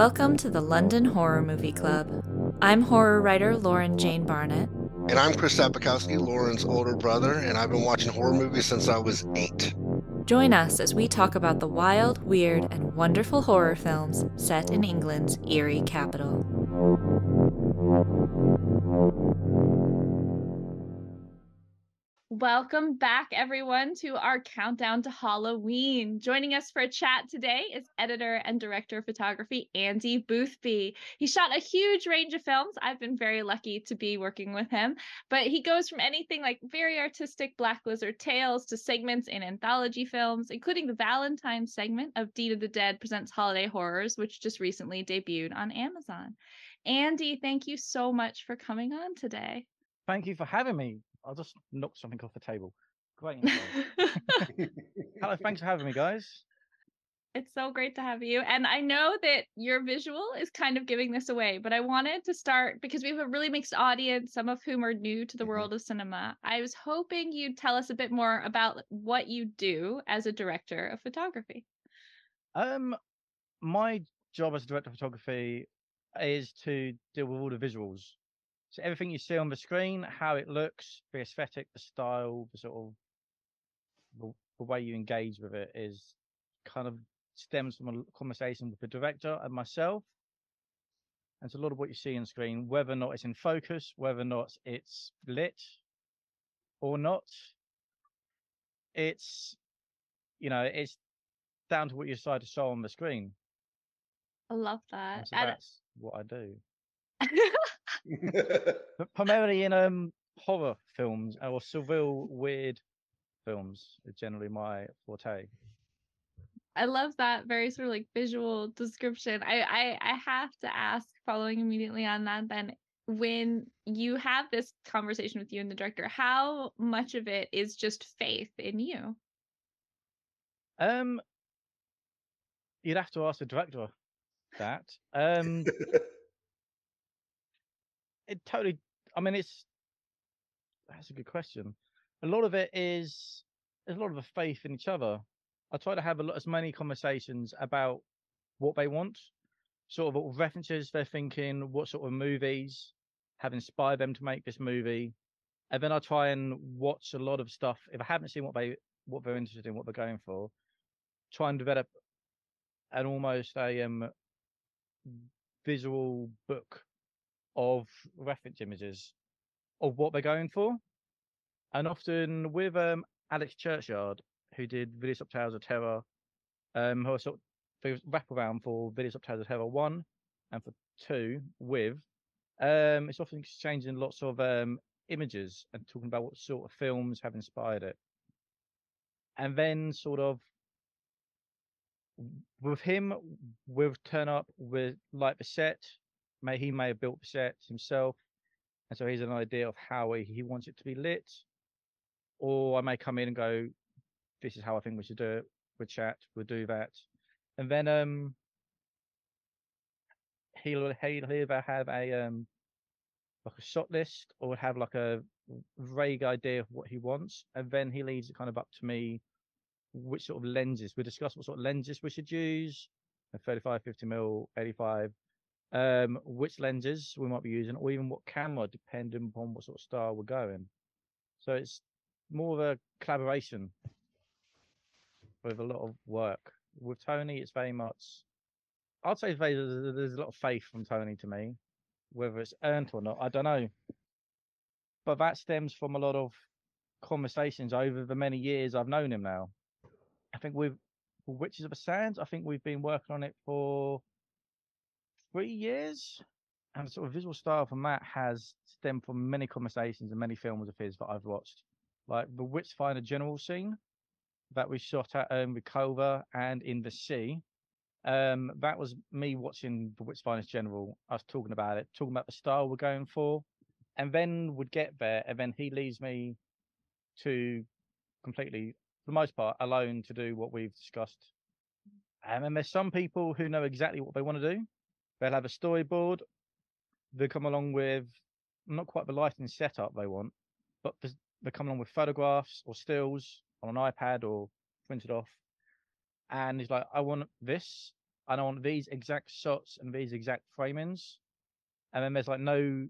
Welcome to the London Horror Movie Club. I'm horror writer Lauren Jane Barnett. And I'm Chris Sapikowski, Lauren's older brother, and I've been watching horror movies since I was eight. Join us as we talk about the wild, weird, and wonderful horror films set in England's eerie capital. Welcome back, everyone, to our countdown to Halloween. Joining us for a chat today is editor and director of photography Andy Boothby. He shot a huge range of films. I've been very lucky to be working with him, but he goes from anything like very artistic Black Lizard tales to segments in anthology films, including the Valentine segment of Deed of the Dead Presents Holiday Horrors, which just recently debuted on Amazon. Andy, thank you so much for coming on today. Thank you for having me. I'll just knock something off the table. Great. Hello, thanks for having me, guys. It's so great to have you. And I know that your visual is kind of giving this away, but I wanted to start because we have a really mixed audience, some of whom are new to the Mm-hmm. world of cinema. I was hoping you'd tell us a bit more about what you do as a director of photography. Um, my job as a director of photography is to deal with all the visuals. So everything you see on the screen, how it looks, the aesthetic, the style, the sort of the, the way you engage with it is kind of stems from a conversation with the director and myself. And so a lot of what you see on screen, whether or not it's in focus, whether or not it's lit or not, it's you know, it's down to what you decide to show on the screen. I love And that. so And- that's what I do. Primarily in um horror films or surreal weird films is generally my forte. I love that very sort of like visual description. I, I I have to ask, following immediately on that, then when you have this conversation with you and the director, how much of it is just faith in you? Um you'd have to ask the director that. Um it totally I mean it's that's a good question. A lot of it is there's a lot of a faith in each other. I try to have a lot as many conversations about what they want, sort of what references they're thinking, what sort of movies have inspired them to make this movie. And then I try and watch a lot of stuff. If I haven't seen what they what they're interested in, what they're going for, try and develop an almost a um visual book of reference images of what they're going for. And often with um Alex Churchyard, who did Video Shop Tales of Terror, um who are sort of wraparound for Video Shop Tales of Terror one and for two with um it's often exchanging lots of um images and talking about what sort of films have inspired it. And then sort of with him, we'll turn up with like the set. May he may have built the set himself, and so here's an idea of how he, he wants it to be lit. Or I may come in and go, "This is how I think we should do it." We'll chat, we'll do that, and then um, he'll he'll either have a um, like a shot list, or have like a vague idea of what he wants, and then he leaves it kind of up to me which sort of lenses we discuss what sort of lenses we should use a 35 50 mil 85 um which lenses we might be using or even what camera depending upon what sort of style we're going. So it's more of a collaboration with a lot of work. With tony it's very much i'd say there's a lot of faith from tony to me whether it's earned or not i don't know. But that stems from a lot of conversations over the many years i've known him now. I think for Witches of the Sands, I think we've been working on it for three years. And the sort of visual style from that has stemmed from many conversations and many films of his that I've watched. Like the Witchfinder General scene that we shot at um, and in the sea. Um, that was me watching the Witch Finders General, us talking about it, talking about the style we're going for. And then would get there, and then he leaves me to completely for the most part, alone to do what we've discussed. And there's some people who know exactly what they want to do. They'll have a storyboard. They come along with not quite the lighting setup they want, but they come along with photographs or stills on an iPad or printed off. And he's like, I want this. and I want these exact shots and these exact framings, and then there's like no,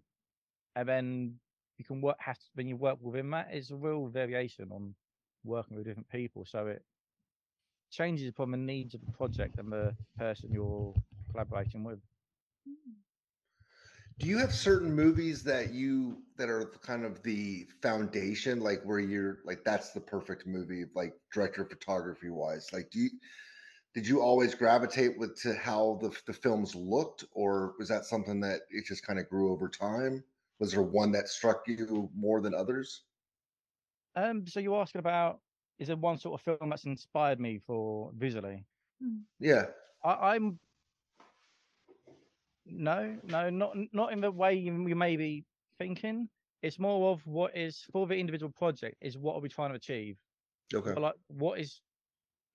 and then you can work have to, when you work within that, it's a real variation on working with different people, so it changes upon the needs of the project and the person you're collaborating with. Do you have certain movies that you that are kind of the foundation, like where you're like that's the perfect movie, like director photography wise? Like, do you did you always gravitate with to how the the films looked, or was that something that it just kind of grew over time? Was there one that struck you more than others? Um, so you're asking about is there one sort of film that's inspired me for visually? Yeah. I, I'm no, no, not not in the way you, you may be thinking. It's more of what is for the individual project is what are we trying to achieve? Okay. But like what is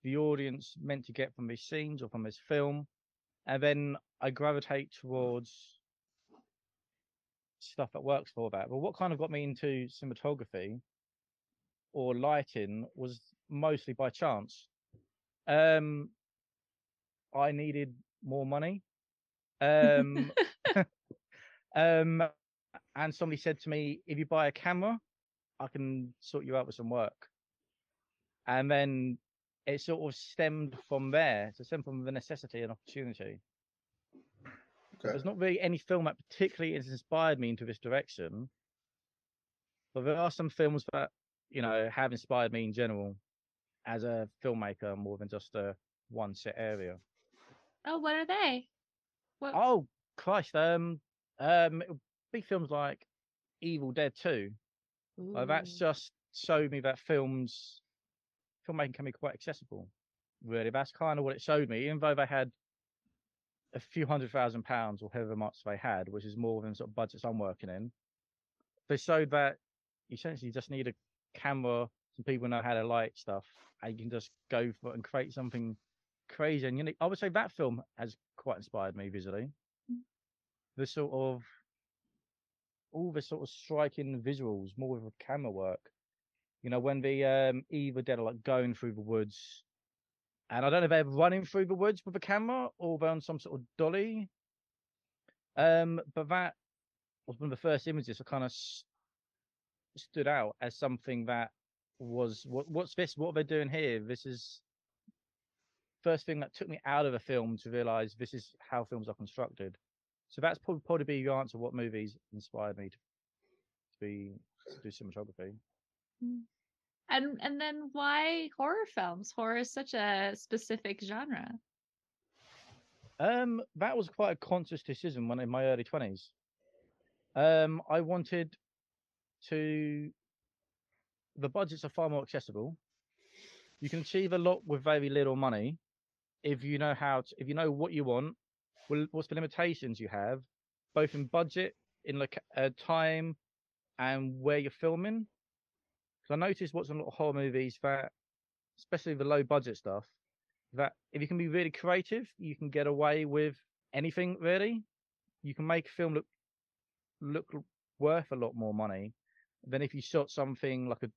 the audience meant to get from these scenes or from this film? And then I gravitate towards stuff that works for that. But what kind of got me into cinematography or lighting was mostly by chance. Um I needed more money. Um um and somebody said to me, if you buy a camera, I can sort you out with some work. And then it sort of stemmed from there. So stemmed from the necessity and opportunity. Okay. there's not really any film that particularly has inspired me into this direction. But there are some films that, you know, have inspired me in general as a filmmaker more than just a one set area. Oh, what are they? What? Oh Christ, um um be films like Evil Dead 2. Like that's just showed me that films filmmaking can be quite accessible. Really. That's kind of what it showed me, even though they had a few hundred thousand pounds or however much they had, which is more than sort of budgets I'm working in. They showed that you essentially just need a camera, some people know how to light stuff, and you can just go for it and create something crazy and unique. I would say that film has quite inspired me visually. Mm. The sort of all the sort of striking visuals, more with a camera work. You know, when the um Evil Dead are like going through the woods, and I don't know if they're running through the woods with a camera or they're on some sort of dolly. Um, but that was one of the first images that kind of s- stood out as something that was what what's this? What are they doing here? This is first thing that took me out of a film to realize this is how films are constructed. So that's probably probably be your answer. What movies inspired me to, to be to do cinematography? Mm. And and then why horror films? Horror is such a specific genre. Um, that was quite a conscious decision when in my early twenties. Um, I wanted to. The budgets are far more accessible. You can achieve a lot with very little money, if you know how to. If you know what you want, what's the limitations you have, both in budget, in like uh, time, and where you're filming. Because I noticed what's in a lot of horror movies that, especially the low budget stuff, that if you can be really creative, you can get away with anything really. You can make a film look look worth a lot more money than if you shot something like a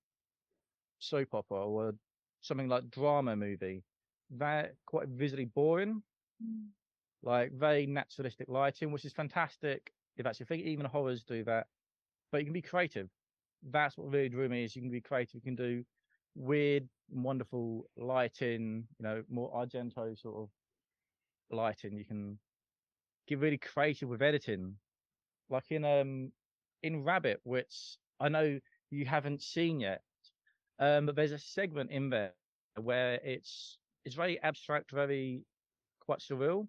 soap opera or something like drama movie. They're quite visually boring, Mm. like very naturalistic lighting, which is fantastic. If that's your thing, even horrors do that. But you can be creative. That's what really drew me is you can be creative. You can do weird, wonderful lighting, you know, more Argento sort of lighting. You can get really creative with editing. Like in um in Rabbit, which I know you haven't seen yet. Um, but there's a segment in there where it's it's very abstract, very quite surreal.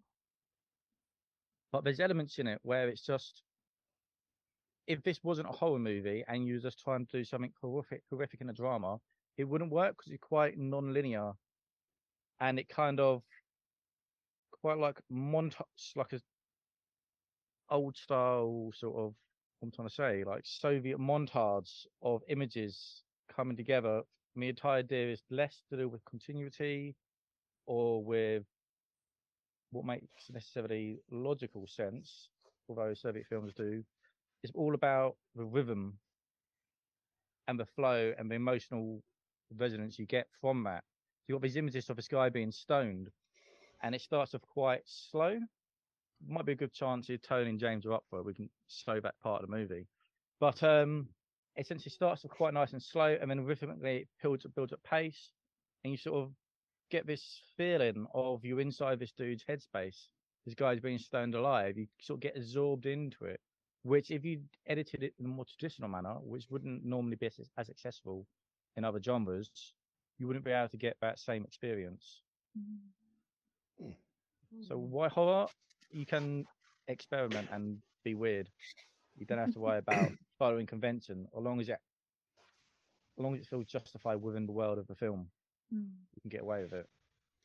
But there's elements in it where it's just if this wasn't a horror movie and you were just trying to do something horrific, horrific in a drama, it wouldn't work because it's quite non-linear, and it kind of quite like montage, like a old style sort of. What I'm trying to say, like Soviet montage of images coming together. The entire idea is less to do with continuity or with what makes necessarily logical sense, although Soviet films do. It's all about the rhythm and the flow and the emotional resonance you get from that. So you've got these images of this guy being stoned, and it starts off quite slow. Might be a good chance if Tony and James are up for it. We can show that part of the movie, but um, essentially starts off quite nice and slow, and then rhythmically it builds builds up pace, and you sort of get this feeling of you're inside this dude's headspace. This guy's being stoned alive. You sort of get absorbed into it, which if you edited it in a more traditional manner, which wouldn't normally be as, as accessible in other genres, you wouldn't be able to get that same experience. So why horror? You can experiment and be weird. You don't have to worry about following convention, as long as it, as long as it feels justified within the world of the film, Mm. Mm. you can get away with it.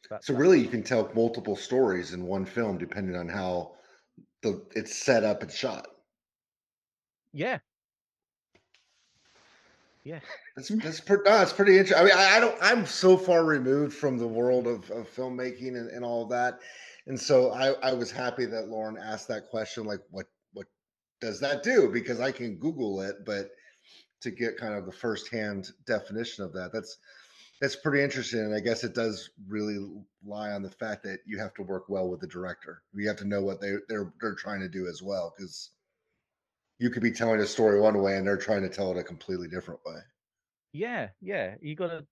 That's So that. really, you can tell multiple stories in one film depending on how the it's set up and shot. yeah, yeah. That's that's pretty. No, it's pretty interesting. I mean, I, I don't. I'm so far removed from the world of, of filmmaking and, and all of that, and so I, I was happy that Lauren asked that question. Like, what what does that do? Because I can Google it, but to get kind of the firsthand definition of that, that's that's pretty interesting. And I guess it does really lie on the fact that you have to work well with the director. You have to know what they they're they're trying to do as well, because you could be telling a story one way and they're trying to tell it a completely different way. Yeah, yeah. You gotta.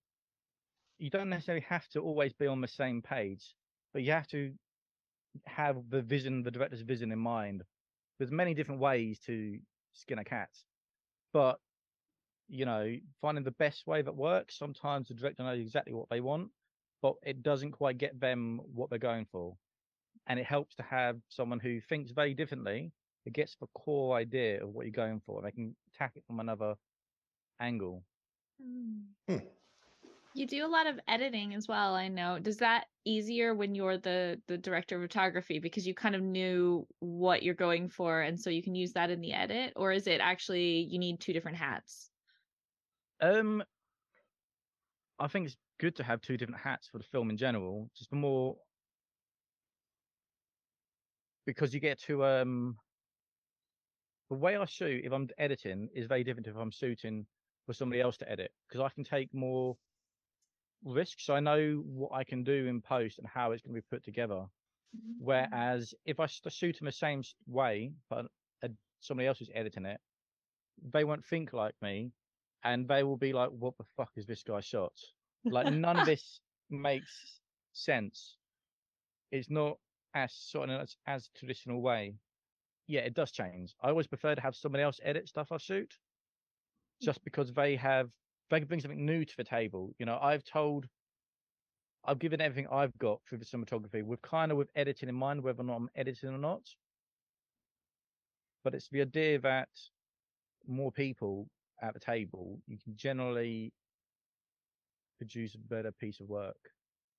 You don't necessarily have to always be on the same page, but you have to have the vision, the director's vision in mind. There's many different ways to skin a cat, but you know, finding the best way that works. Sometimes the director knows exactly what they want, but it doesn't quite get them what they're going for, and it helps to have someone who thinks very differently. It gets the core idea of what you're going for, and they can attack it from another angle. Hmm. You do a lot of editing as well, I know. Does that easier when you're the the director of photography because you kind of knew what you're going for and so you can use that in the edit or is it actually you need two different hats? Um, I think it's good to have two different hats for the film in general, just more because you get to um the way I shoot if I'm editing is very different if I'm shooting for somebody else to edit because I can take more risks. I know what I can do in post and how it's going to be put together. Whereas if I shoot in the same way, but uh, somebody else is editing it, they won't think like me, and they will be like, "What the fuck is this guy shot?" Like none of this makes sense. It's not as sort of as, as traditional way. Yeah, it does change. I always prefer to have somebody else edit stuff I shoot, mm. just because they have they can bring something new to the table. You know, I've told I've given everything I've got through the cinematography with kind of with editing in mind, whether or not I'm editing or not. But it's the idea that more people at the table, you can generally produce a better piece of work,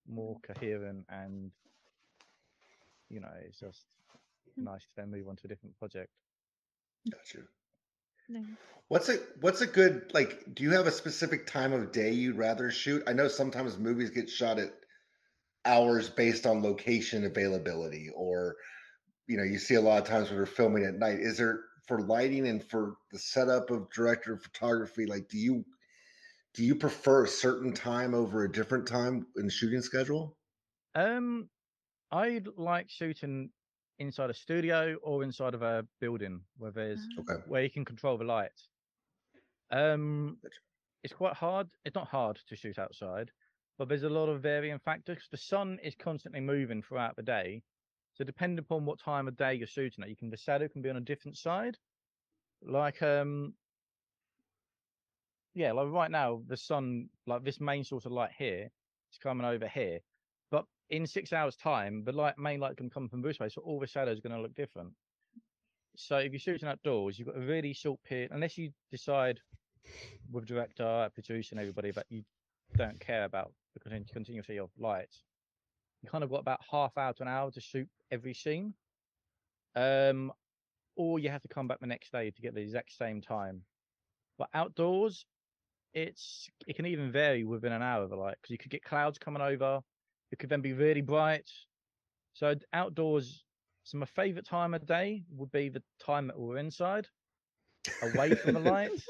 mm-hmm. more coherent, and you know, it's just mm-hmm. nice to then move on to a different project. Got you. What's a what's a good like? Do you have a specific time of day you'd rather shoot? I know sometimes movies get shot at hours based on location availability, or you know, you see a lot of times when we're filming at night. Is there for lighting and for the setup of director of photography? Like, do you do you prefer a certain time over a different time in shooting schedule? Um, I like shooting inside a studio or inside of a building where there's Okay. where you can control the light. Um, it's quite hard. It's not hard to shoot outside, but there's a lot of varying factors. The sun is constantly moving throughout the day, so depending upon what time of day you're shooting at, you can the shadow can be on a different side. Like um, yeah, like right now the sun, like this main source of light here, is coming over here, but in six hours' time, the light main light can come from this way, so all the shadows are going to look different. So if you're shooting outdoors, you've got a really short period, unless you decide with director, producer, and everybody that you don't care about the continuity of light. You kind of got about half hour to an hour to shoot every scene. Um, or you have to come back the next day to get the exact same time. But outdoors, it's it can even vary within an hour of the light because you could get clouds coming over. It could then be really bright. So outdoors, so my favorite time of day would be the time that we're inside, away from the light.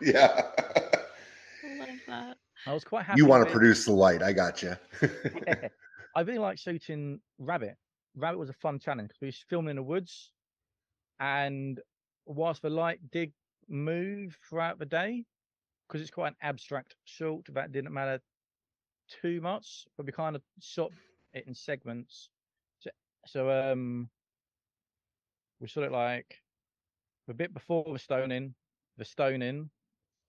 Yeah. I love that. I was quite happy. you want to produce the light. I got you. Yeah. I really like shooting Rabbit. Rabbit was a fun challenge because we were filming in the woods, and whilst the light did move throughout the day, because it's quite an abstract short, that didn't matter too much. But we kind of shot it in segments. So, so um, we shot it like a bit before the stoning, the stoning,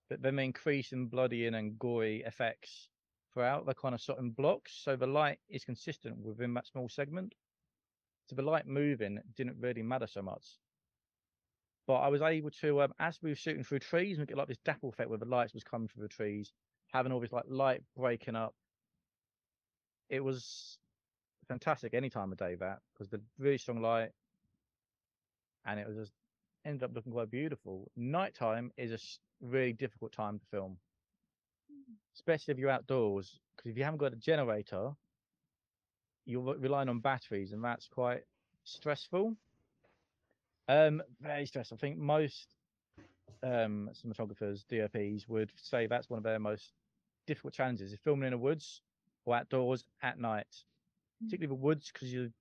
but then the increasing bloody and gory effects throughout. They're kind of certain blocks, so the light is consistent within that small segment. So the light moving didn't really matter so much. But I was able to, um, as we were shooting through trees, we get like this dapple effect where the lights was coming through the trees, having all this like light breaking up. It was fantastic any time of day that because the really strong light, and it was just ended up looking quite beautiful. Nighttime is a really difficult time to film, especially if you're outdoors. Because if you haven't got a generator, you're relying on batteries, and that's quite stressful. Um, very stressful. I think most um cinematographers, DOPs, would say that's one of their most difficult challenges is filming in the woods or outdoors at night, particularly the woods because you,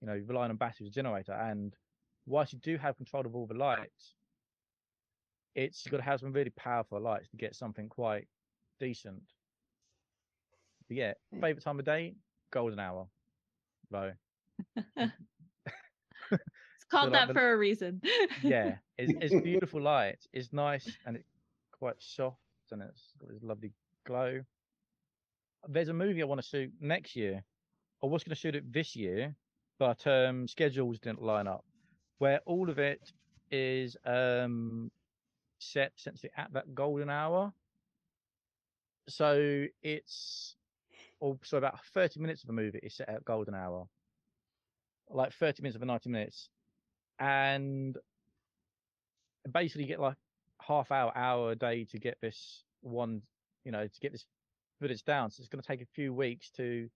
you know, relying on batteries, a generator, and whilst you do have control of all the lights, it's you've got to have some really powerful lights to get something quite decent. But yeah, Hmm. favorite time of day, golden hour. Low. It's called like that the- for a reason. Yeah, it's, it's beautiful light. It's nice and it's quite soft and it's got this lovely glow. There's a movie I want to shoot next year. I was going to shoot it this year, but um, schedules didn't line up. Where all of it is um, set essentially at that golden hour. So it's also about 30 minutes of the movie is set at golden hour. Like 30 minutes of the 90 minutes. And basically get like half hour, hour a day to get this one, you know, to get this footage down. So it's going to take a few weeks to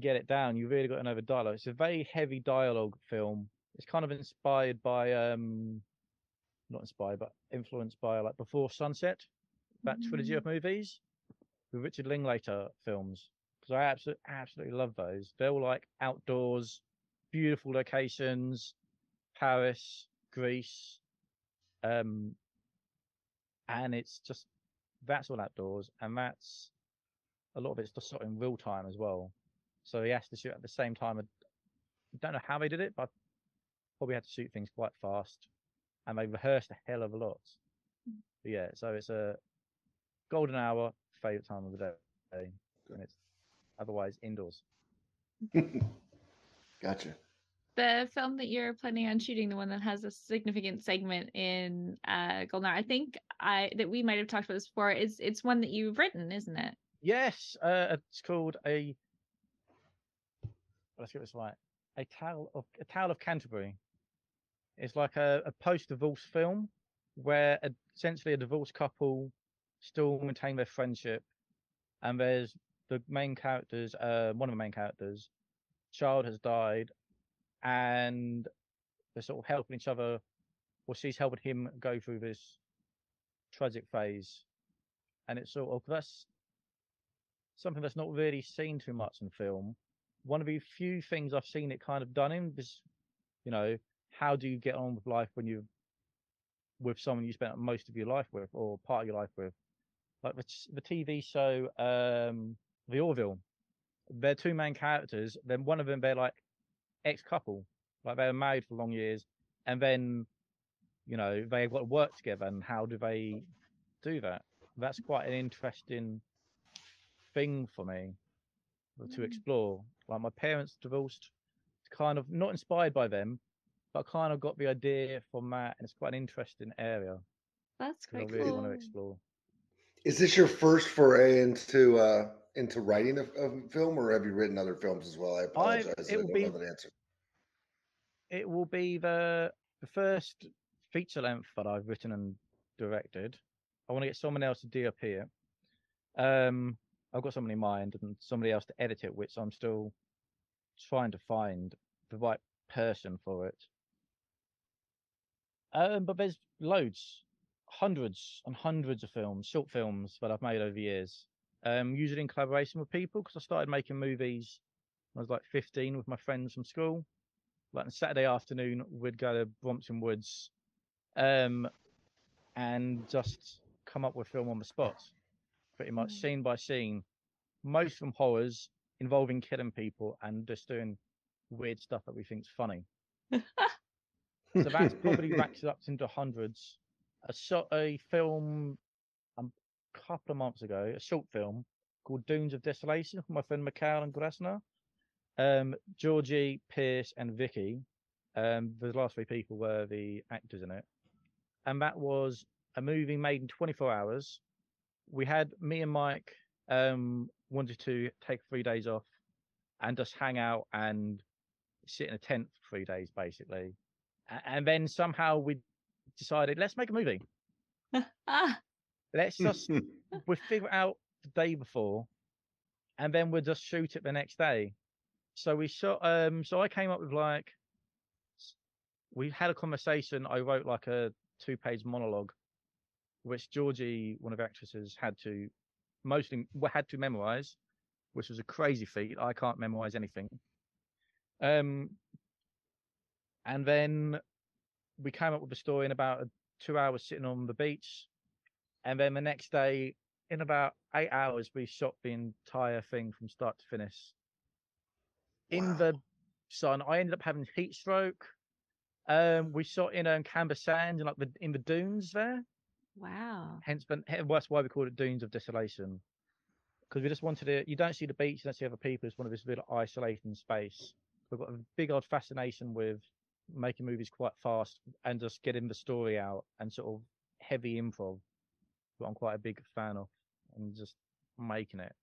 get it down. You really got know dialogue. It's a very heavy dialogue film. It's kind of inspired by, um, not inspired, but influenced by like Before Sunset, that trilogy of movies, the Richard Linklater films. Because I absolutely, absolutely love those. They're all like outdoors, beautiful locations, Paris, Greece, um, and it's just that's all outdoors, and that's a lot of it's just shot in real time as well. So he has to shoot at the same time. I don't know how they did it, but probably had to shoot things quite fast, and they rehearsed a hell of a lot. But yeah, so it's a golden hour, favorite time of the day, and it's otherwise indoors. Gotcha. the film that you're planning on shooting, the one that has a significant segment in uh Golden Hour, I think I that we might have talked about this before, is it's one that you've written, isn't it? Yes, uh, it's called a. Let's get this right. A tale of a tale of Canterbury. It's like a, a post-divorce film where a, essentially a divorced couple still maintain their friendship, and there's the main characters. Uh, one of the main characters, child has died, and they're sort of helping each other, or she's helping him go through this tragic phase, and it's sort of that's something that's not really seen too much in film. One of the few things I've seen it kind of done in is, you know, how do you get on with life when you with someone you spent most of your life with or part of your life with? Like the, the TV show, um, The Orville. They're two main characters. Then one of them, they're like ex couple, like they were married for long years, and then, you know, they've got to work together. And how do they do that? That's quite an interesting thing for me to Mm. explore. Like my parents divorced, kind of not inspired by them, but kind of got the idea from that, and it's quite an interesting area That's that I really cool. want to explore. Is this your first foray into uh into writing a, a film, or have you written other films as well? I apologize. it I will don't be- that answer. It will be the the first feature length that I've written and directed. I want to get someone else to DOP it. Um, I've got someone in mind and somebody else to edit it, which I'm still trying to find the right person for it. Um, but there's loads, hundreds and hundreds of films, short films that I've made over the years um, usually in collaboration with people because I started making movies when I was like 15 with my friends from school. Like on Saturday afternoon, we'd go to Brompton Woods um, and just come up with film on the spot, pretty much Mm. scene by scene. Most from horrors involving killing people and just doing weird stuff that we think's funny. So that's probably racks it up into hundreds. Shot a film um, a couple of months ago, a short film called Dunes of Desolation with my friend Mikhail and Grasner. Um, Georgie, Pierce, and Vicky. Um, the last three people were the actors in it. And that was a movie made in 24 hours. We had me and Mike um, wanted to take three days off and just hang out and sit in a tent for three days, basically. And then somehow we decided, let's make a movie. Let's just we figure it out the day before, and then we'll just shoot it the next day. So we shot. Um, so I came up with like, we had a conversation. I wrote like a two-page monologue, which Georgie, one of the actresses, had to mostly had to memorize, which was a crazy feat. I can't memorize anything. Um, and then we came up with a story in about two hours sitting on the beach and then the next day in about eight hours we shot the entire thing from start to finish. In the sun i ended up having heat stroke. Um we shot in um, camber sand and like the in the dunes there. Wow. hence but that's why we called it dunes of desolation. Because we just wanted it you don't see the beach you don't see other people it's one of this little isolating space. We've got a big old fascination with making movies quite fast and just getting the story out and sort of heavy improv what i'm quite a big fan of and just making it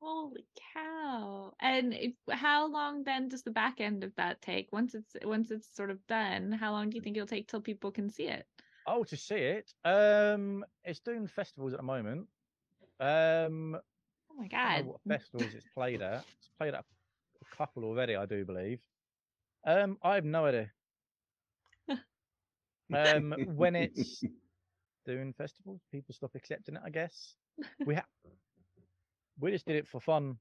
Holy cow! And if, how long then does the back end of that take? Once it's once it's sort of done, how long do you think it'll take till people can see it? oh to see it um it's doing festivals at the moment um Oh my god! what festivals it's played at. It's played at a couple already, I do believe. Um, I have no idea. Um, when it's doing festivals, people stop accepting it. I guess we ha- we just did it for fun.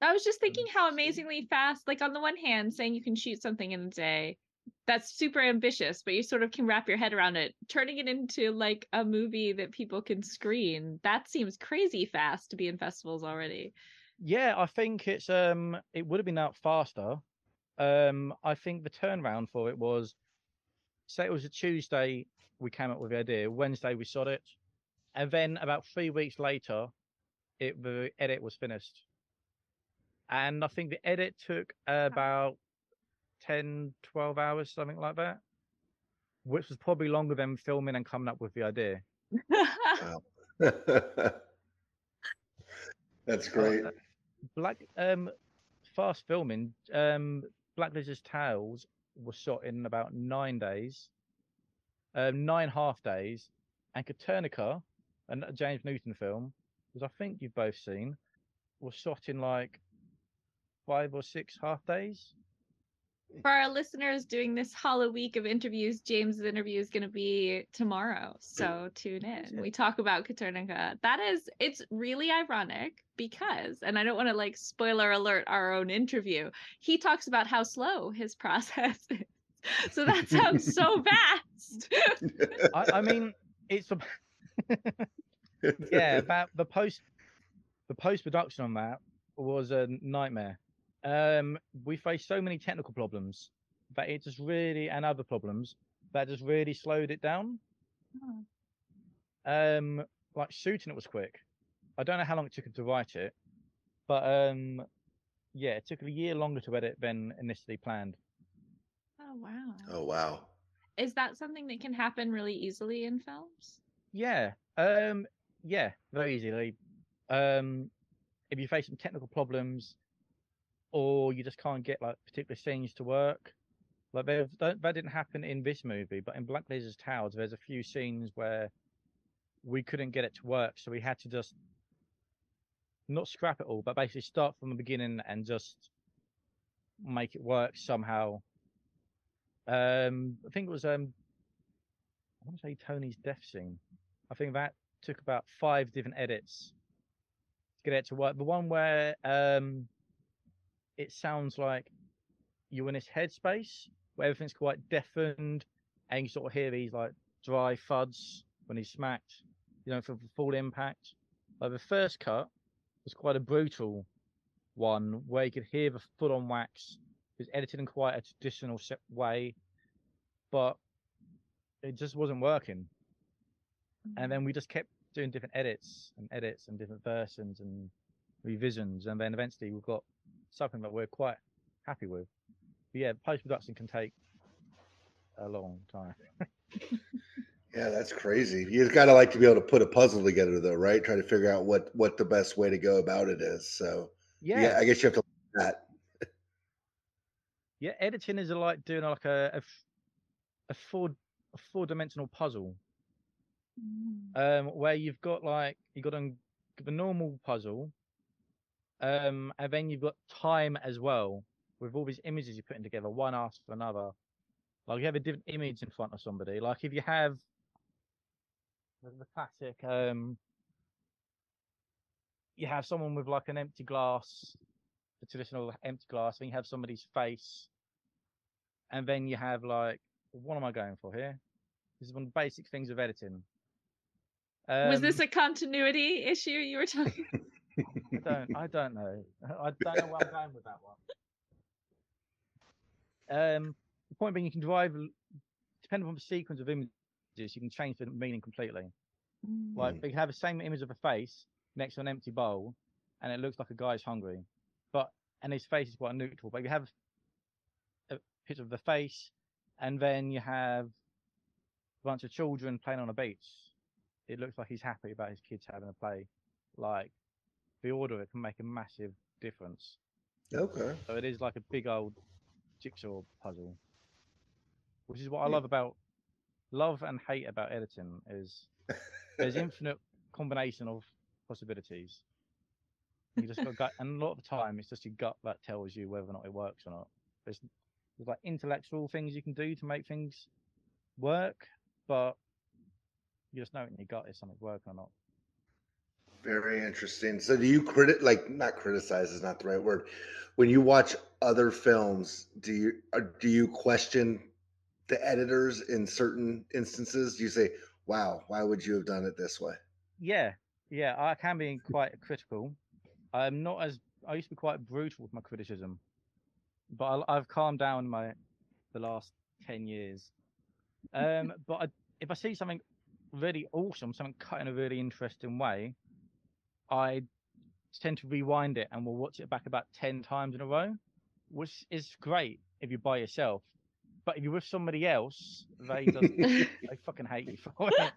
I was just thinking how amazingly fast. Like on the one hand, saying you can shoot something in a day, that's super ambitious, but you sort of can wrap your head around it. Turning it into like a movie that people can screen, that seems crazy fast to be in festivals already. Yeah, I think it's um, it would have been out faster. Um, I think the turnaround for it was, say it was a Tuesday, we came up with the idea. Wednesday we shot it, and then about three weeks later, it the edit was finished. And I think the edit took about 10, 12 hours, something like that, which was probably longer than filming and coming up with the idea. That's Uh, great. Black um fast filming, um Black Lizard's Tales was shot in about nine days. Um nine half days. And Copernica, a James Newton film, which I think you've both seen, was shot in like five or six half days. For our listeners doing this hollow week of interviews, James's interview is going to be tomorrow. So tune in. We talk about Katernica. That is, it's really ironic because, and I don't want to like spoiler alert our own interview, he talks about how slow his process is. So that sounds so fast. I, I mean, it's yeah, about the post the post production on that was a nightmare. Um, we faced so many technical problems that it just really and other problems that just really slowed it down. Um, like shooting it was quick. I don't know how long it took him to write it, but um, yeah, it took a year longer to edit than initially planned. Oh, wow. oh wow. Is that something that can happen really easily in films? Yeah. Um. Yeah. Very easily. Um. If you face some technical problems, or you just can't get like particular scenes to work, like that didn't happen in this movie, but in Black Lizard's Tales, there's a few scenes where we couldn't get it to work, so we had to just not scrap it all, but basically start from the beginning and just make it work somehow. Um, I think it was um, I want to say Tony's death scene. I think that took about five different edits to get it to work. The one where um, it sounds like you're in this headspace where everything's quite deafened, and you sort of hear these like dry thuds when he's smacked, you know, for the full impact. Like the first cut was quite a brutal one where you could hear the full on wax. It was edited in quite a traditional way, but it just wasn't working. And then mm. we just kept doing different edits and edits and different versions and revisions, and then eventually we've got something that we're quite happy with. But yeah, post production can take a long time. Yeah, that's crazy. You just gotta like to be able to put a puzzle together, though, right? Try to figure out what what the best way to go about it is. So Yeah, yeah, I guess you have to learn that. yeah. Editing is like doing like a a, f- a four a four dimensional puzzle. Mm. um, where you've got like you got a, the normal puzzle, um, and then you've got time as well with all these images you're putting together, one after another. Like you have a different image in front of somebody. Like if you have the, the classic, um, you have someone with like an empty glass, the traditional empty glass, then you have somebody's face, and then you have like, what am I going for here? This is one of the basic things of editing. Was this Um, a continuity issue you were talking? I don't. I don't know. I don't know where I'm going with that one. Um, the point being, you can drive, depending on the sequence of images, you can change the meaning completely. Like, Mm. you can have the same image of a face next to an empty bowl, and it looks like a guy's hungry, but and his face is quite neutral. But you have a picture of the face, and then you have a bunch of children playing on a beach. It looks like he's happy about his kids having a play. Like the order, it can make a massive difference. Okay. So it is like a big old jigsaw puzzle, which is what I love about love and hate about editing is there's infinite combination of possibilities. You just got gut, and a lot of the time it's just your gut that tells you whether or not it works or not. There's, there's like intellectual things you can do to make things work, but you just know in your gut if something's working or not. Very interesting. So do you credit like not criticize is not the right word. When you watch other films, do you do you question the editors in certain instances? Do you say, "Wow, why would you have done it this way?" Yeah, yeah, I can be quite critical. I'm not as I used to be quite brutal with my criticism, but I, I've calmed down my the last ten years. Um, but I, if I see something really awesome, something cut in a really interesting way, I tend to rewind it and will watch it back about ten times in a row, which is great if you're by yourself. But if you're with somebody else, they just they fucking hate you for it.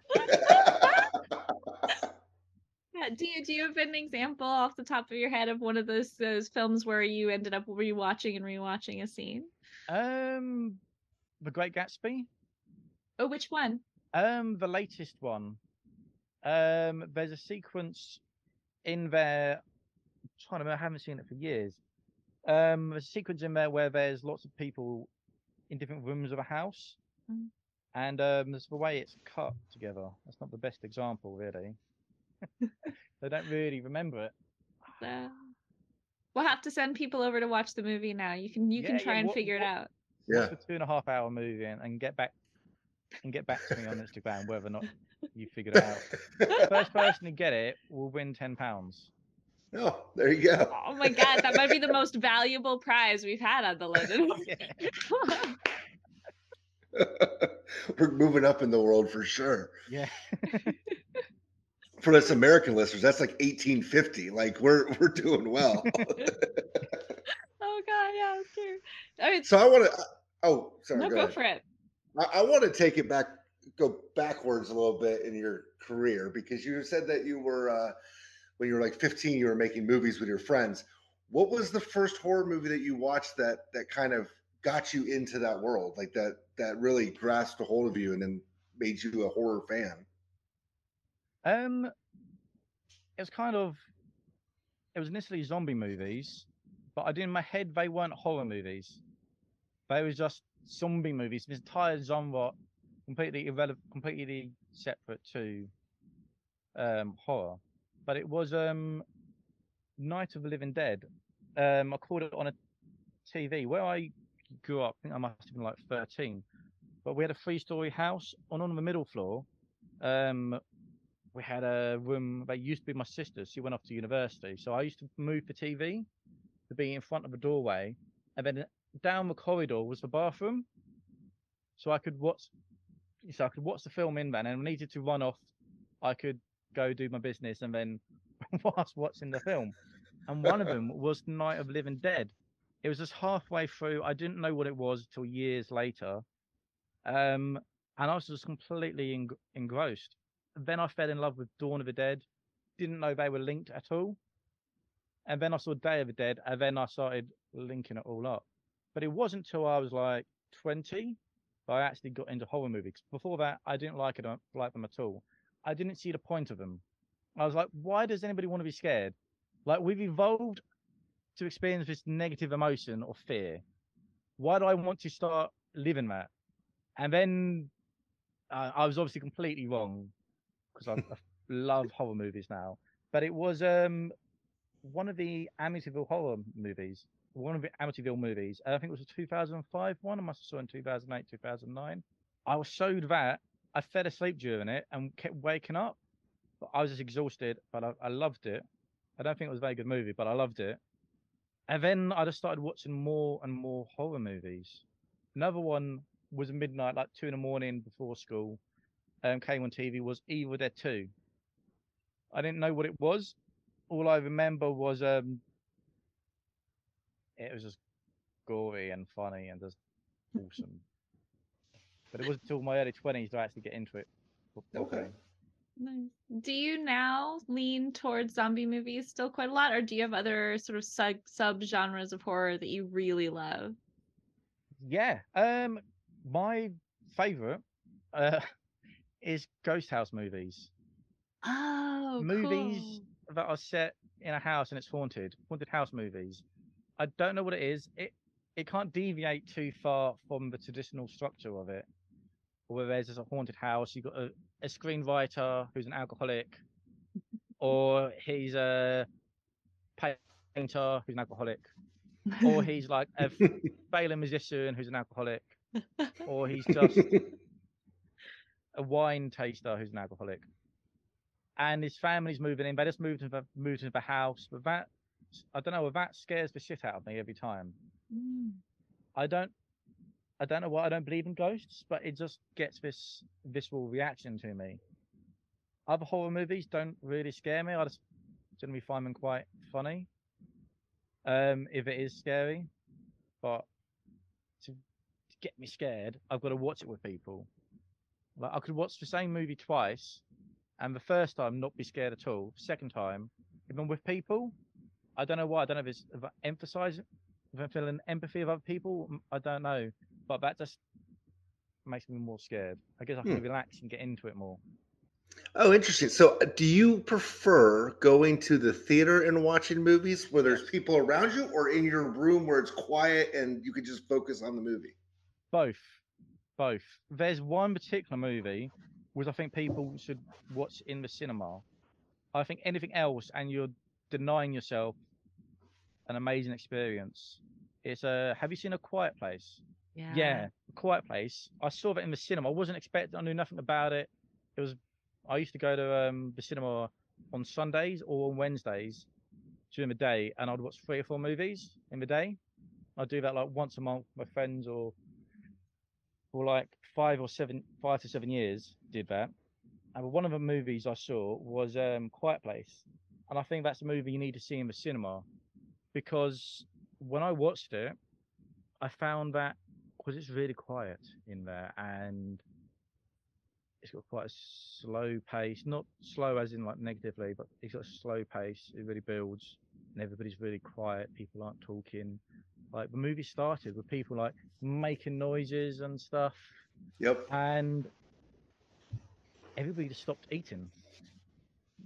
Yeah, do you do you have an example off the top of your head of one of those those films where you ended up rewatching and rewatching a scene? Um, The Great Gatsby. Oh, which one? Um, the latest one. Um, there's a sequence in there. I'm trying to remember, I haven't seen it for years. Um, there's a sequence in there where there's lots of people in different rooms of a house, Mm. and um, there's the way it's cut together. That's not the best example, really. they don't really remember it. Uh, we'll have to send people over to watch the movie now. You can you can Yeah, yeah, try and what- figure it out. Yeah. Watch the two and a half hour movie and, and get back and get back to me on Instagram whether or not you figured it out. First person to get it will win ten pounds. oh, there you go. Oh my god, that might be the most valuable prize we've had on the London. We're moving up in the world for sure. Yeah. For us American listeners, that's like 1850. Like we're we're doing well. oh god, yeah, it's true. All right, so I want to. Oh, sorry. no, go, go for it. I, I want to take it back, go backwards a little bit in your career because you said that you were uh, when you were like 15, you were making movies with your friends. What was the first horror movie that you watched that that kind of got you into that world, like that that really grasped a hold of you and then made you a horror fan? Um, it was kind of, it was initially zombie movies, but I did in my head they weren't horror movies. They were just zombie movies. This entire genre, completely irrelevant, completely separate to um horror, but it was um Night of the Living Dead. Um, I called it on a TV where I grew up. I think I must have been like 13. But we had a three-story house. On on the middle floor, um, we had a room that used to be my sister's. She went off to university, so I used to move the TV to be in front of the doorway, and then down the corridor was the bathroom, so I could watch. So I could watch the film in then, and I needed to run off, I could go do my business, and then whilst watching the film. And one of them was Night of Living Dead. It was just halfway through. I didn't know what it was till years later, um, and I was just completely eng- engrossed. Then I fell in love with Dawn of the Dead. Didn't know they were linked at all. And then I saw Day of the Dead, and then I started linking it all up. But it wasn't until I was like 20 that I actually got into horror movies. Before that, I didn't like it, uh, like them at all. I didn't see the point of them. I was like, why does anybody want to be scared? Like we've evolved to experience this negative emotion or fear. Why do I want to start living that? And then uh, I was obviously completely wrong because I, I love horror movies now. But it was um one of the Amityville horror movies, one of the Amityville movies. I think it was a 2005 one. I must have saw in 2008, 2009. I was showed that. I fell asleep during it and kept waking up. But I was just exhausted, but I, I loved it. I don't think it was a very good movie, but I loved it. And then I just started watching more and more horror movies. Another one was midnight, like two in the morning before school. Um, came on TV was Evil Dead Two. I didn't know what it was. All I remember was um, it was just gory and funny and just awesome. but it wasn't until my early twenties to actually get into it. Okay. Nice. Do you now lean towards zombie movies still quite a lot, or do you have other sort of sub sub genres of horror that you really love? Yeah. Um, my favorite uh is ghost house movies. Oh, movies cool. that are set in a house and it's haunted, haunted house movies. I don't know what it is. It it can't deviate too far from the traditional structure of it. Where there's a haunted house, you've got a, a screenwriter who's an alcoholic, or he's a painter who's an alcoholic, or he's like a failing musician who's an alcoholic, or he's just a wine taster who's an alcoholic. And his family's moving in. They just moved into the, moved into the house, but that I don't know. That scares the shit out of me every time. Mm. I don't I don't know why I don't believe in ghosts, but it just gets this visceral reaction to me. Other horror movies don't really scare me. I just generally find them quite funny. Um, if it is scary, but to, to get me scared, I've got to watch it with people. Like I could watch the same movie twice, and the first time not be scared at all. Second time, even with people, I don't know why. I don't know if it's emphasize if I'm feeling empathy of other people. I don't know, but that just makes me more scared. I guess I can Hmm. relax and get into it more. Oh, interesting. So, uh, do you prefer going to the theater and watching movies where there's people around you, or in your room where it's quiet and you can just focus on the movie? Both, both. There's one particular movie which I think people should watch in the cinema. I think anything else, and you're denying yourself an amazing experience. It's a. Have you seen a Quiet Place? Yeah. Yeah, A Quiet Place. I saw that in the cinema. I wasn't expecting. I knew nothing about it. It was. I used to go to um, the cinema on Sundays or on Wednesdays during the day, and I'd watch three or four movies in the day. I'd do that like once a month with my friends, or for like five or seven, five to seven years. Did that. And one of the movies I saw was um, Quiet Place, and I think that's a movie you need to see in the cinema because when I watched it, I found that because it's really quiet in there and it's got quite a slow pace, not slow as in like negatively, but it's got a slow pace. It really builds and everybody's really quiet. People aren't talking. Like the movie started with people like making noises and stuff, Yep. and everybody just stopped eating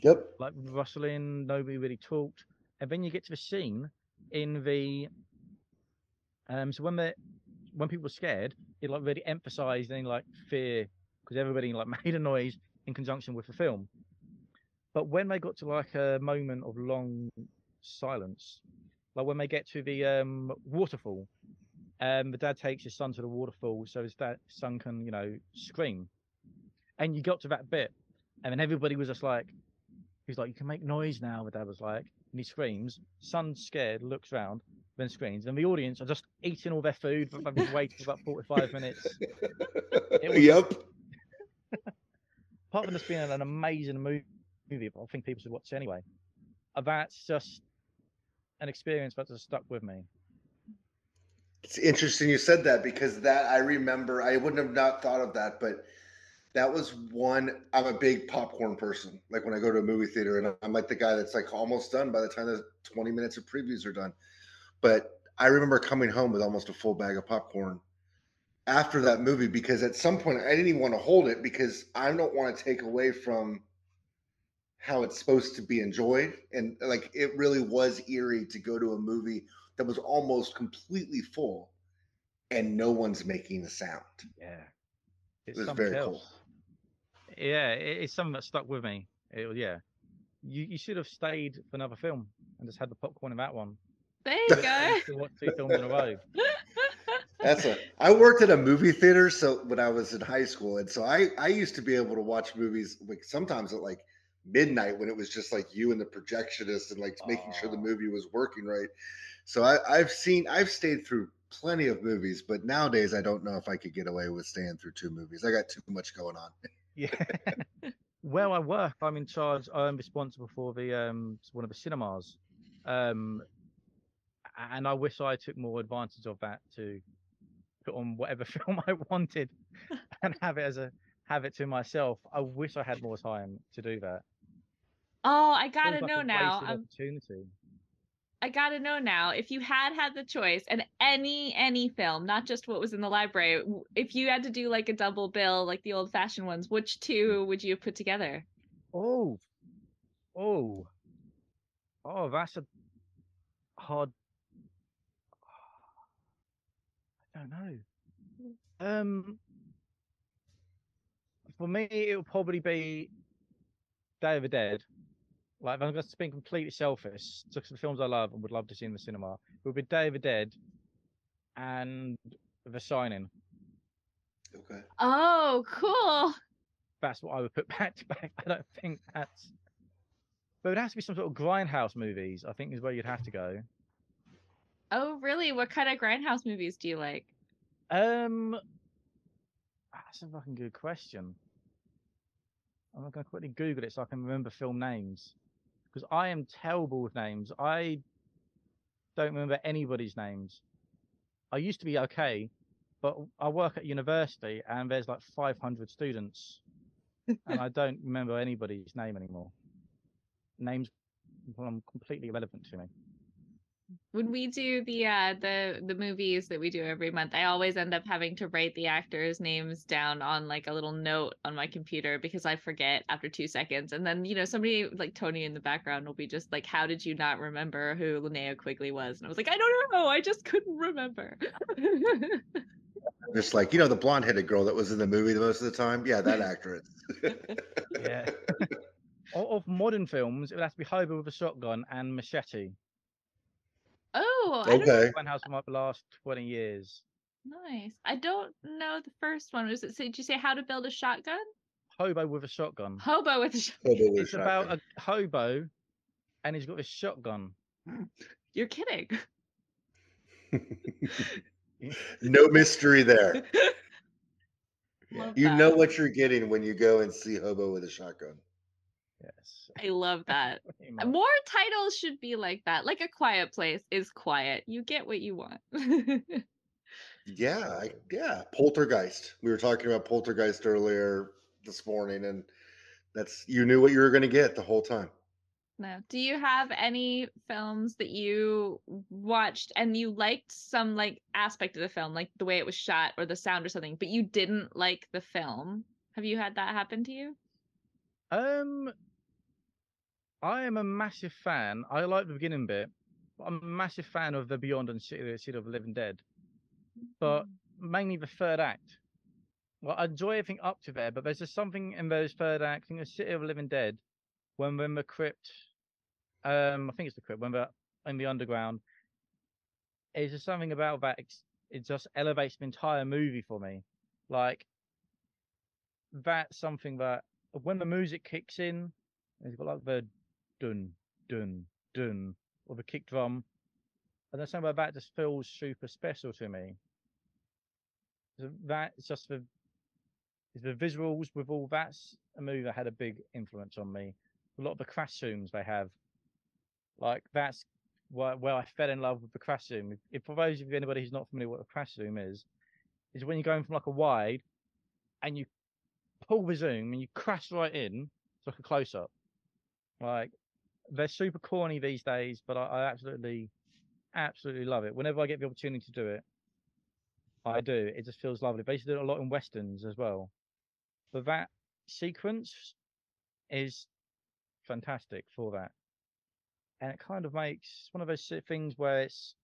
Yep. like rustling, nobody really talked. And then you get to the scene in the um so when the when people were scared, it like really emphasized any like fear because everybody like made a noise in conjunction with the film. But when they got to like a moment of long silence, like when they get to the um, waterfall, um, the dad takes his son to the waterfall so his dad, son can, you know, scream. And you got to that bit, and then everybody was just like, he's like, you can make noise now. The dad was like, and he screams. Son's scared, looks round, then screams, and the audience are just eating all their food. But they've been waiting for about forty-five minutes. was- yep. Apart from this being an amazing movie, but I think people should watch it anyway. uh, That's just an experience that just stuck with me. It's interesting you said that because that I remember I wouldn't have not thought of that, but that was one I'm a big popcorn person. Like when I go to a movie theater and I'm like the guy that's like almost done by the time the 20 minutes of previews are done. But I remember coming home with almost a full bag of popcorn after that movie because at some point I didn't even want to hold it because I don't want to take away from how it's supposed to be enjoyed. And like it really was eerie to go to a movie that was almost completely full and no one's making a sound. Yeah, It was very else. cool. Yeah, it, it's something that stuck with me. It, yeah, you you should have stayed for another film and just had the popcorn in that one. There you You go. should watch two films in a row. That's a I worked at a movie theater so when I was in high school and so I I used to be able to watch movies like sometimes at like midnight when it was just like you and the projectionist and like making sure the movie was working right. So I I've seen I've stayed through plenty of movies but nowadays I don't know if I could get away with staying through two movies. I got too much going on. Yeah. Where I work, I'm in charge. I'm responsible for the um one of the cinemas, um, and I wish I took more advantage of that to put on whatever film I wanted and have it as a have it to myself. I wish I had more time to do that. Oh, I gotta like know now. I'm, opportunity. I gotta know now. If you had had the choice, and any any film, not just what was in the library, if you had to do like a double bill, like the old fashioned ones, which two would you have put together? Oh, oh, oh! That's a hard. I don't know. Um, for me, it would probably be Day of the Dead. Like, if I'm just being completely selfish, just the films I love and would love to see in the cinema, it would be Day of the Dead and The Shining. Okay. Oh, cool. That's what I would put back to back. I don't think that's. But it would have to be some sort of grindhouse movies. I think is where you'd have to go. Oh, really? What kind of grindhouse movies do you like? Um, that's a fucking good question. I'm going to quickly Google it so I can remember film names because I am terrible with names. I don't remember anybody's names. I used to be okay, but I work at university and there's like 500 students, and I don't remember anybody's name anymore. Names become completely irrelevant to me. When we do the uh the the movies that we do every month, I always end up having to write the actors' names down on like a little note on my computer because I forget after two seconds. And then, you know, somebody like Tony in the background will be just like, How did you not remember who Linnea Quigley was? And I was like, I don't know, I just couldn't remember. Just like, you know, the blonde headed girl that was in the movie the most of the time. Yeah, that actress. Yeah. of, of modern films, it would have to be Hobo with a Shotgun and Machete. Oh, I don't okay. House from like the last 20 years. nice. I don't know the first one. Was it say did you say how to build a shotgun? Hobo with a Shotgun. Hobo with a shotgun. Hobo with It's about shotgun. a hobo and he's got a shotgun. You're kidding. no mystery there. You that. know what you're getting when you go and see Hobo with a shotgun. Yes. I love that. More titles should be like that. Like a quiet place is quiet. You get what you want. Yeah, I, yeah. Poltergeist. We were talking about Poltergeist earlier this morning, and that's you knew what you were going to get the whole time. no. Do you have any films that you watched and you liked some like aspect of the film, like the way it was shot or the sound or something, but you didn't like the film? Have you had that happen to you? Um, I am a massive fan. I like the beginning bit. But I'm a massive fan of the Beyond and City, City of the Living Dead, but mainly the third act. Well, I enjoy everything up to there, but there's just something in those third act. I think the City of the Living Dead when we're in the crypt. Um, I think it's the crypt when we're in the underground. It's just something about that. It just elevates the entire movie for me. Like that's something that when the music kicks in, it's got like the dun dun dun or the kick drum, and there's something about that just feels super special to me. So that's just the the visuals with all that's a movie that had a big influence on me. A lot of the crash zooms they have, like that's where, where I fell in love with the crash zoom. If, if for those of you anybody who's not familiar with what a crash zoom is, is when you're going from like a wide, and you pull the zoom and you crash right in, it's like a close up. Like they're super corny these days, but I, I absolutely, absolutely love it. Whenever I get the opportunity to do it, I do. It just feels lovely. To do it a lot in westerns as well. But that sequence is fantastic for that. And it kind of makes one of those things where it's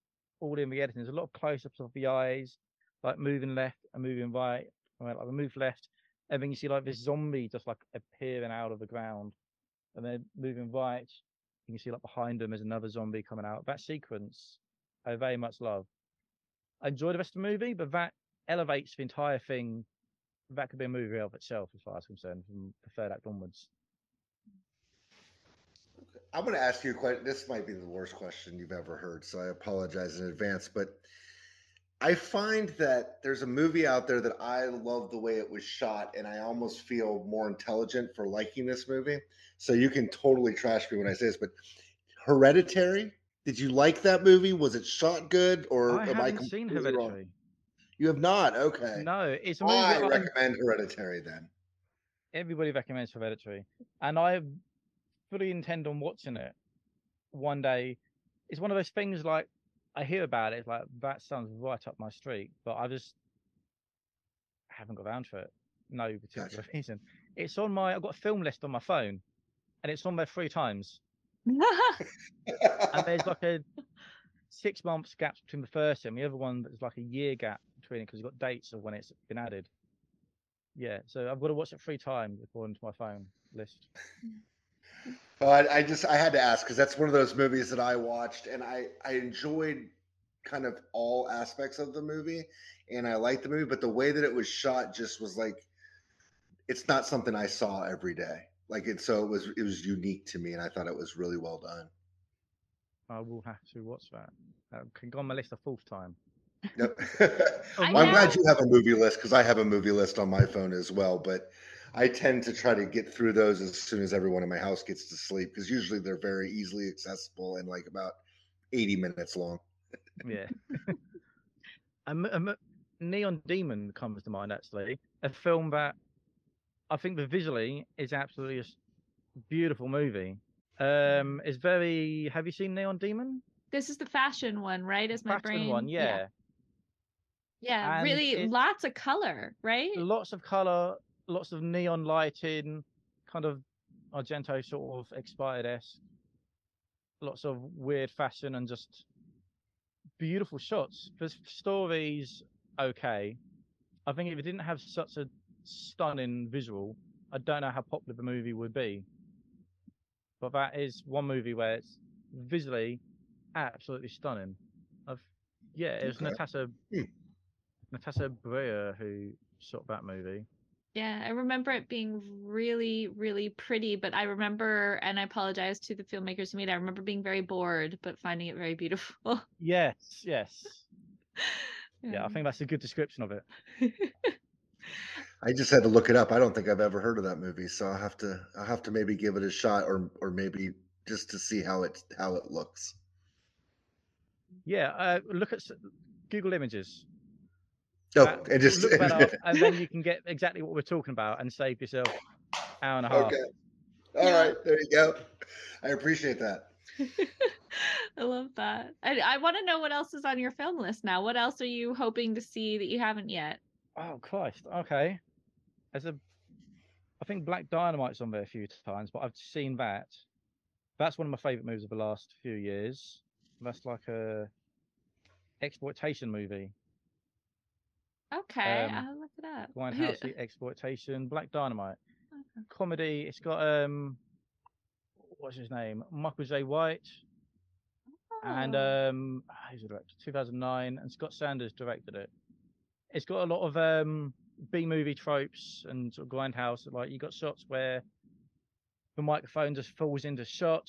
all in the editing. There's a lot of close ups of the eyes, like moving left and moving right. Like we move left, and then you see like this zombie just like appearing out of the ground. And then moving right, you can see like behind them there's another zombie coming out. That sequence I very much love. I enjoy the rest of the movie, but that elevates the entire thing. That could be a movie of itself, as far as I'm concerned, from the third act onwards. I'm going to ask you a question. This might be the worst question you've ever heard, so I apologize in advance. But I find that there's a movie out there that I love the way it was shot, and I almost feel more intelligent for liking this movie. So you can totally trash me when I say this, but Hereditary. Did you like that movie? Was it shot good, or I am I haven't seen completely wrong? Hereditary. You have not. Okay. No, it's a movie I that I'm- recommend Hereditary then. everybody recommends Hereditary, and I fully intend on watching it one day. It's one of those things like I hear about it, it's like that sounds right up my street, but I just haven't got around to it. No particular reason. It's on my. I've got a film list on my phone, and it's on there three times. And there's like a six months gap between the first and the other one. There's like a year gap between it because you've got dates of when it's been added. Yeah, so I've got to watch it three times according to my phone list. Well, I, I just I had to ask because that's one of those movies that I watched and I I enjoyed kind of all aspects of the movie and I liked the movie, but the way that it was shot just was like it's not something I saw every day. Like it, so it was it was unique to me, and I thought it was really well done. I will have to watch that. That can go on my list a fourth time. Yep. I I'm glad you have a movie list because I have a movie list on my phone as well. But I tend to try to get through those as soon as everyone in my house gets to sleep because usually they're very easily accessible and like about 80 minutes long. Yeah. um, um, Neon Demon comes to mind actually. A film that I think that visually is absolutely a s- beautiful movie. Um, it's very. Have you seen Neon Demon? this is the fashion one, right? Is my Fashion brain one, yeah. Yeah, And really lots of color, right? Lots of color, lots of neon lighting, kind of Argento sort of expired esque. Lots of weird fashion and just beautiful shots. The story's okay. I think if it didn't have such a stunning visual, I don't know how popular the movie would be. But that is one movie where it's visually absolutely stunning. I've, yeah, it was Okay. Natasha Hmm. Natasha Braier who shot that movie. Yeah, I remember it being really, really pretty, but I remember, and I apologize to the filmmakers who made it. I remember being very bored, but finding it very beautiful. Yes, yes. Yeah, I think that's a good description of it. I just had to look it up. I don't think I've ever heard of that movie, so I'll have to I'll have to maybe give it a shot or or maybe just to see how it how it looks. Yeah, uh, look at Google Images. Oh, That- and just look that up, and then you can get exactly what we're talking about and save yourself hour and a half. okay. All Yeah. right, there you go. I appreciate that. I love that. I, I want to know what else is on your film list now. What else are you hoping to see that you haven't yet? Oh Christ. Okay. As a, I think Black Dynamite's on there a few times, but I've seen that. That's one of my favourite movies of the last few years. That's like a exploitation movie. Okay, Um, I'll look it up. Grindhouse exploitation, Black Dynamite. Okay. Comedy. It's got um what's his name? Michael Jai White and Oh. um, who's the director? 2009, and Scott Sanders directed it. It's got a lot of um B movie tropes and sort of grindhouse. Like you got shots where the microphone just falls into shot,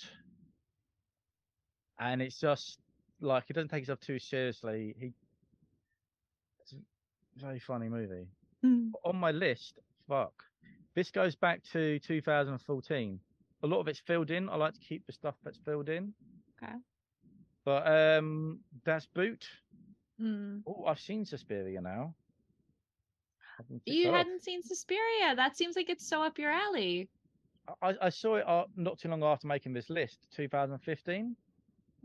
and it's just like he doesn't take himself too seriously. He very funny movie. Mm. On my list, fuck, this goes back to 2014. A lot of it's filled in. I like to keep the stuff that's filled in. Okay. But um, that's boot. Mm. Oh, I've seen Suspiria now. You off. hadn't seen Suspiria. That seems like it's so up your alley. I, I saw it uh, not too long after making this list, 2015.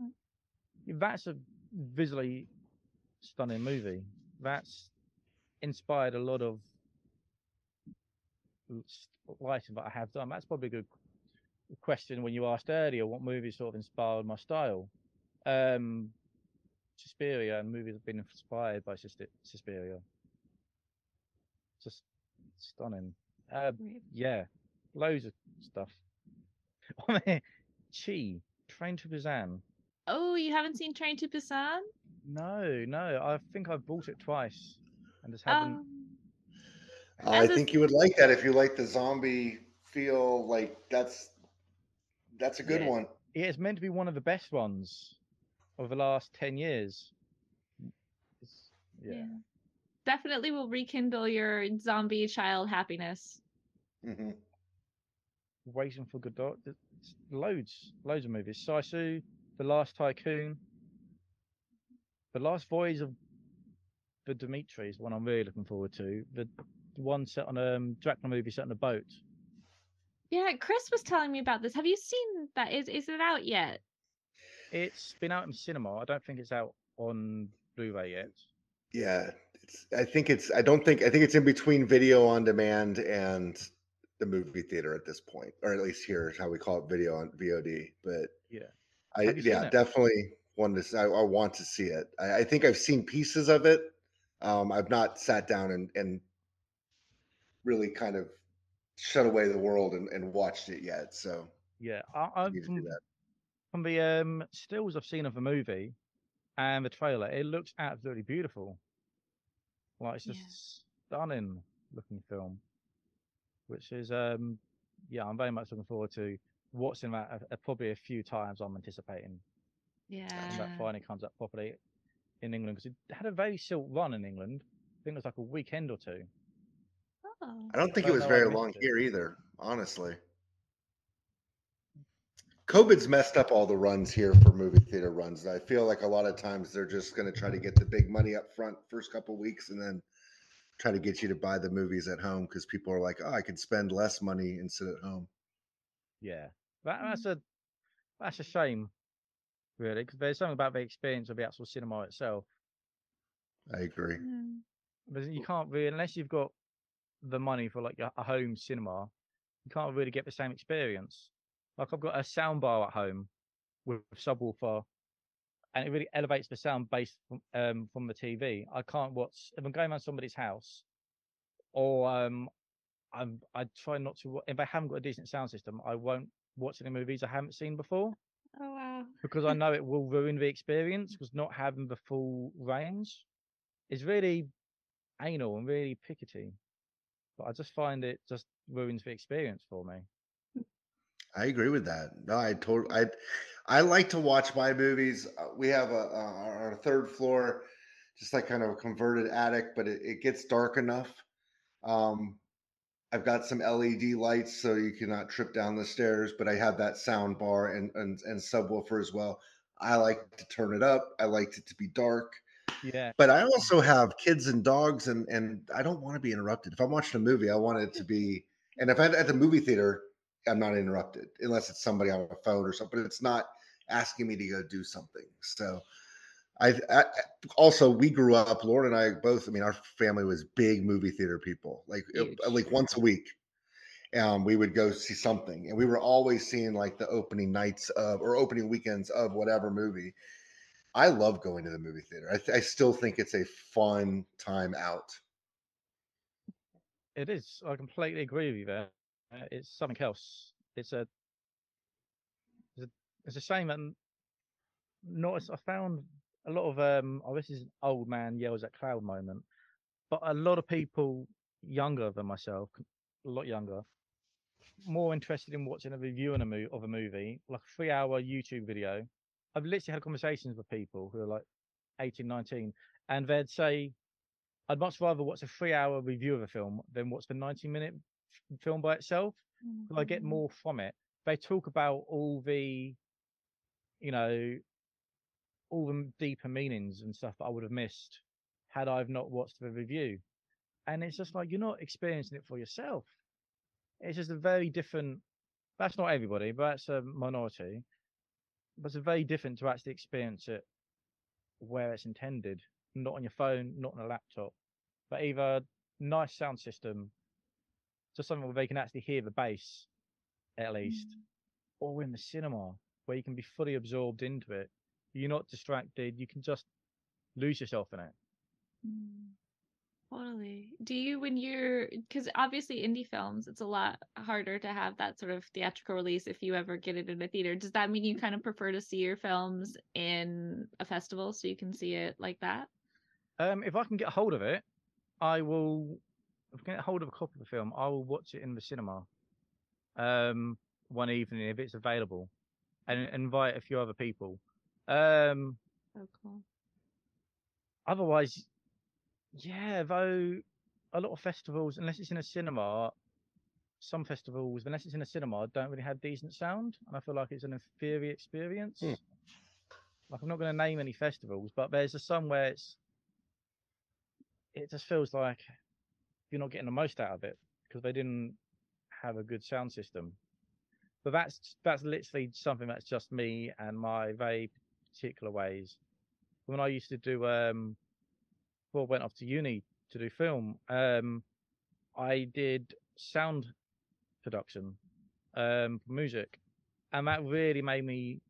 Mm. That's a visually stunning movie. That's inspired a lot of writing that I have done. That's probably a good question when you asked earlier what movies sort of inspired my style. Um, Suspiria and movies have been inspired by Sus- Suspiria. Just stunning. Uh, yeah, loads of stuff. Chi, Train to Busan. Oh, you haven't seen Train to Busan? No, no, I think I've bought it twice and just haven't. Um, I As a- think you would like that if you like the zombie feel. Like that's that's a good Yeah. one. Yeah, it's meant to be one of the best ones of the last 10 years. It's, yeah. Definitely will rekindle your zombie child happiness. hmm Waiting for Godot. there's Loads, loads of movies. Saisu, The Last Tycoon, The Last Voyage of the Demeter is one I'm really looking forward to. The, the one set on a um, Dracula movie set on a boat. Yeah, Chris was telling me about this. Have you seen that? Is is it out yet? It's been out in cinema. I don't think it's out on Blu-ray yet. Yeah, it's. I think it's. I don't think. I think it's in between video on demand and the movie theater at this point, or at least here is how we call it video on VOD. But Yeah. I Have you seen yeah definitely want to. s- I, I want to see it. I, I think I've seen pieces of it. Um, I've not sat down and and really kind of shut away the world and, and watched it yet. So Yeah, I, I I need to do from, from the um stills I've seen of the movie and the trailer, it looks absolutely beautiful. Like it's Yeah. just stunning looking film, which is um yeah, I'm very much looking forward to watching that a- probably a few times. I'm anticipating Yeah. that finally comes up properly in England because it had a very short run in England. I think it was like a weekend or two. Oh. I don't think I it was very missed long it. here either, honestly. COVID's messed up all the runs here for movie theater runs. I feel like a lot of times they're just going to try to get the big money up front first couple weeks and then try to get you to buy the movies at home because people are like, oh, I could spend less money and sit at home. Yeah, that, Mm. that's a that's a shame, really, because there's something about the experience of the actual cinema itself. I agree. Mm. But you can't really, unless you've got the money for like a, a home cinema, you can't really get the same experience. Like I've got a sound bar at home with subwoofer, and it really elevates the sound based from, um, from the TV. I can't watch if I'm going around somebody's house, or um, I'm I try not to. If I haven't got a decent sound system, I won't watch any movies I haven't seen before Oh wow. because I know it will ruin the experience because not having the full range is really anal and really pickety. But I just find it just ruins the experience for me. I agree with that. No, I totally. I I like to watch my movies. Uh, We have a, a our third floor, just like kind of a converted attic, but it, it gets dark enough. Um, I've got some LED lights so you cannot trip down the stairs, but I have that sound bar and and, and subwoofer as well. I like to turn it up. I liked it to be dark. Yeah, But I also have kids and dogs, and and I don't want to be interrupted. If I'm watching a movie, I want it to be. And if I'm at the movie theater, I'm not interrupted unless it's somebody on a phone or something. But it's not asking me to go do something. So, I, I also we grew up. Lauren and I both. I mean, our family was big movie theater people. Like uh, Huge. like once a week, um, we would go see something, and we were always seeing like the opening nights of or opening weekends of whatever movie. I love going to the movie theater. I, th- I still think it's a fun time out. it is. I completely agree with you there. Uh, it's something else. It's a it's a shame that n- not as I found a lot of um oh this is an old man yells at cloud moment, but a lot of people younger than myself, a lot younger, more interested in watching a review on a mo- of a movie, like a three hour YouTube video. I've literally had conversations with people who are like 18, 19, and they'd say, I'd much rather watch a three hour review of a film than watch the 90 minute f- film by itself. 'cause I get Mhm. more from it. They talk about all the, you know, all the deeper meanings and stuff that I would have missed had I've not watched the review. And it's just like you're not experiencing it for yourself. It's just a very different. That's not everybody, but that's a minority. But it's a very different to actually experience it where it's intended, not on your phone, not on a laptop, but either nice sound system, just something where they can actually hear the bass, at least, Mm. or in the cinema where you can be fully absorbed into it. You're not distracted. You can just lose yourself in it. Mm, Totally. Do you, when you're, because obviously indie films, it's a lot harder to have that sort of theatrical release if you ever get it in a theater. Does that mean you kind of prefer to see your films in a festival so you can see it like that? Um, if I can get a hold of it, I will. If I can get a hold of a copy of the film, I will watch it in the cinema. Um, one evening if it's available, and invite a few other people. Um, So cool. otherwise, yeah, though a lot of festivals, unless it's in a cinema, some festivals, unless it's in a cinema, don't really have decent sound, and I feel like it's an inferior experience. Hmm. Like I'm not going to name any festivals, but there's a some where it's it just feels like you're not getting the most out of it because they didn't have a good sound system. But that's that's literally something that's just me and my very particular ways. When I used to do um before I went off to uni to do film, um I did sound production, um music. And that really made me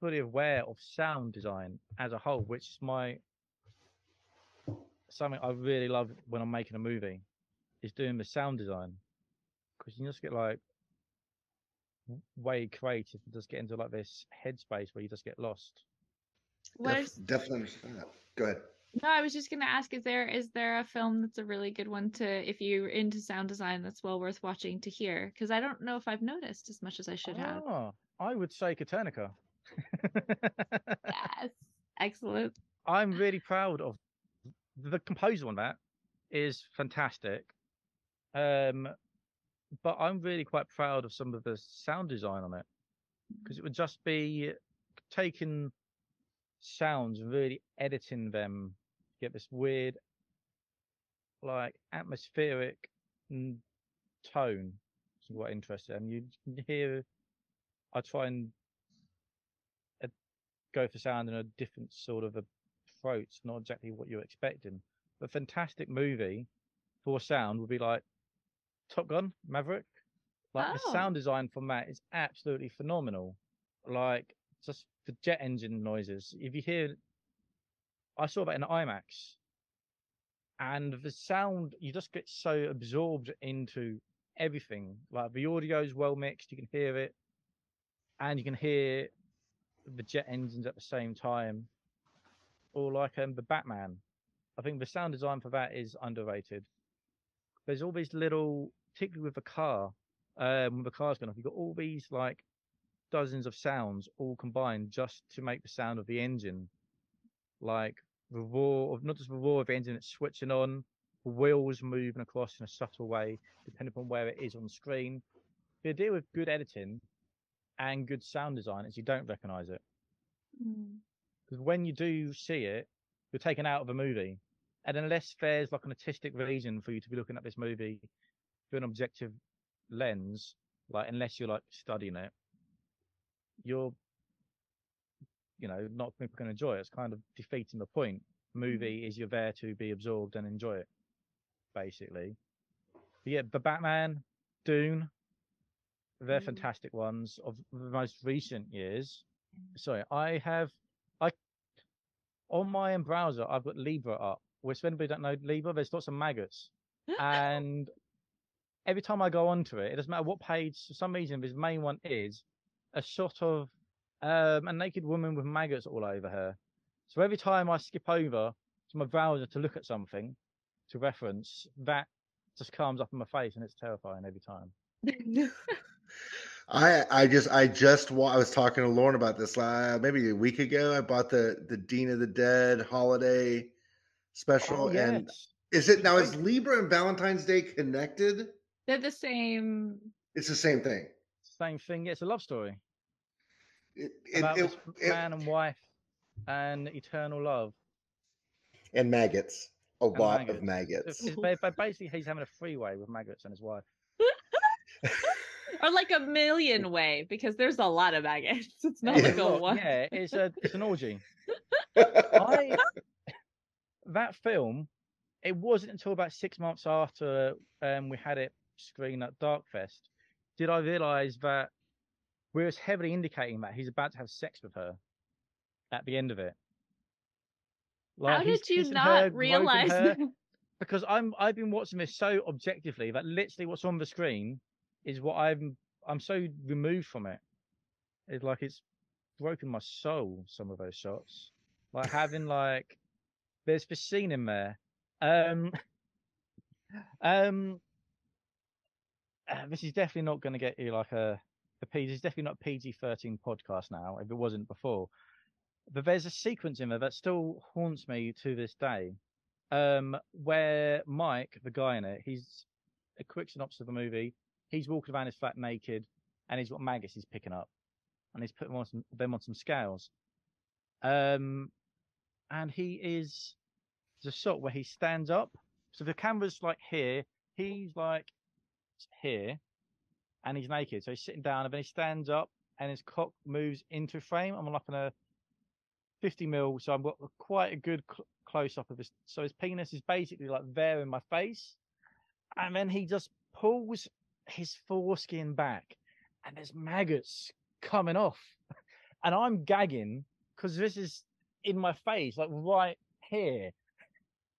fully aware of sound design as a whole, which is my something I really love when I'm making a movie is doing the sound design because you just get like way creative and just get into like this headspace where you just get lost. What Def- is, definitely understand that. Go ahead. no, I was just gonna ask, is there is there a film that's a really good one to if you're into sound design that's well worth watching to hear? Because I don't know if I've noticed as much as I should have. Ah, I would say Copernica. Yes. Excellent. I'm really proud of the composer on that is fantastic. Um, but I'm really quite proud of some of the sound design on it mm. because it would just be taking sounds and really editing them to get this weird, like atmospheric tone. Is quite interesting. And you can hear, I try and go for sound in a different sort of approach, not exactly what you're expecting. A fantastic movie for sound would be like Top Gun, Maverick. Like the Oh. sound design from that is absolutely phenomenal. Like just the jet engine noises. If you hear, I saw that in IMAX, and the sound you just get so absorbed into everything. Like the audio is well mixed, you can hear it, and you can hear the jet engines at the same time. Or like um, the Batman. I think the sound design for that is underrated. There's all these little, particularly with the car, um, when the car's going off, you've got all these like dozens of sounds all combined just to make the sound of the engine. Like the roar of not just the roar of the engine it's switching on, the wheels moving across in a subtle way, depending upon where it is on the screen. The idea with good editing and good sound design is you don't recognize it. Mm. Because when you do see it, you're taken out of a movie. And unless there's like an artistic reason for you to be looking at this movie through an objective lens, like unless you're like studying it, you're, you know, not going to enjoy it. It's kind of defeating the point. Movie is you're there to be absorbed and enjoy it, basically. But yeah, the Batman, Dune, they're Mm. fantastic ones of the most recent years. Sorry, I have I on my own browser I've got Libra up. Which if anybody don't know Libra, there's lots of maggots. And every time I go onto it, it doesn't matter what page, for some reason this main one is a shot of um, a naked woman with maggots all over her. So every time I skip over to my browser to look at something to reference, that just comes up in my face and it's terrifying every time. I I just I just wa- I was talking to Lauren about this uh, maybe a week ago. I bought the the Dean of the Dead holiday special, Oh, and is it now is Libra and Valentine's Day connected? They're the same. It's the same thing. Same thing. It's a love story It, it, about it- this it- man and wife and eternal love. and maggots, a and lot of maggots. It's, ba- ba- basically, he's having a freeway with maggots and his wife. Or like a million way, because there's a lot of maggots. It's not Yeah. like a Well, one. yeah, it's a it's an orgy. I that film, it wasn't until about six months after um, we had it screened at Darkfest did I realise that we was heavily indicating that he's about to have sex with her at the end of it. How did you not her, realize her, because I'm I've been watching this so objectively that literally what's on the screen is what I'm I'm so removed from it. It's like it's broken my soul. Some of those shots, like having like there's this scene in there. Um, um, uh, this is definitely not going to get you like a the PG. It's definitely not PG thirteen podcast now. If it wasn't before, but there's a sequence in there that still haunts me to this day um, where Mike, the guy in it, he's a quick synopsis of the movie. He's walking around his flat naked, and he's got maggots he's picking up, and he's putting them on some, them on some scales. Um, and he is a shot where he stands up. So the camera's like here, he's like here, and he's naked. So he's sitting down, and then he stands up, and his cock moves into frame. I'm like on a 50 mil, so I've got quite a good cl- close up of his. So his penis is basically like there in my face, and then he just pulls his foreskin back, and there's maggots coming off, and I'm gagging because this is in my face, like right here.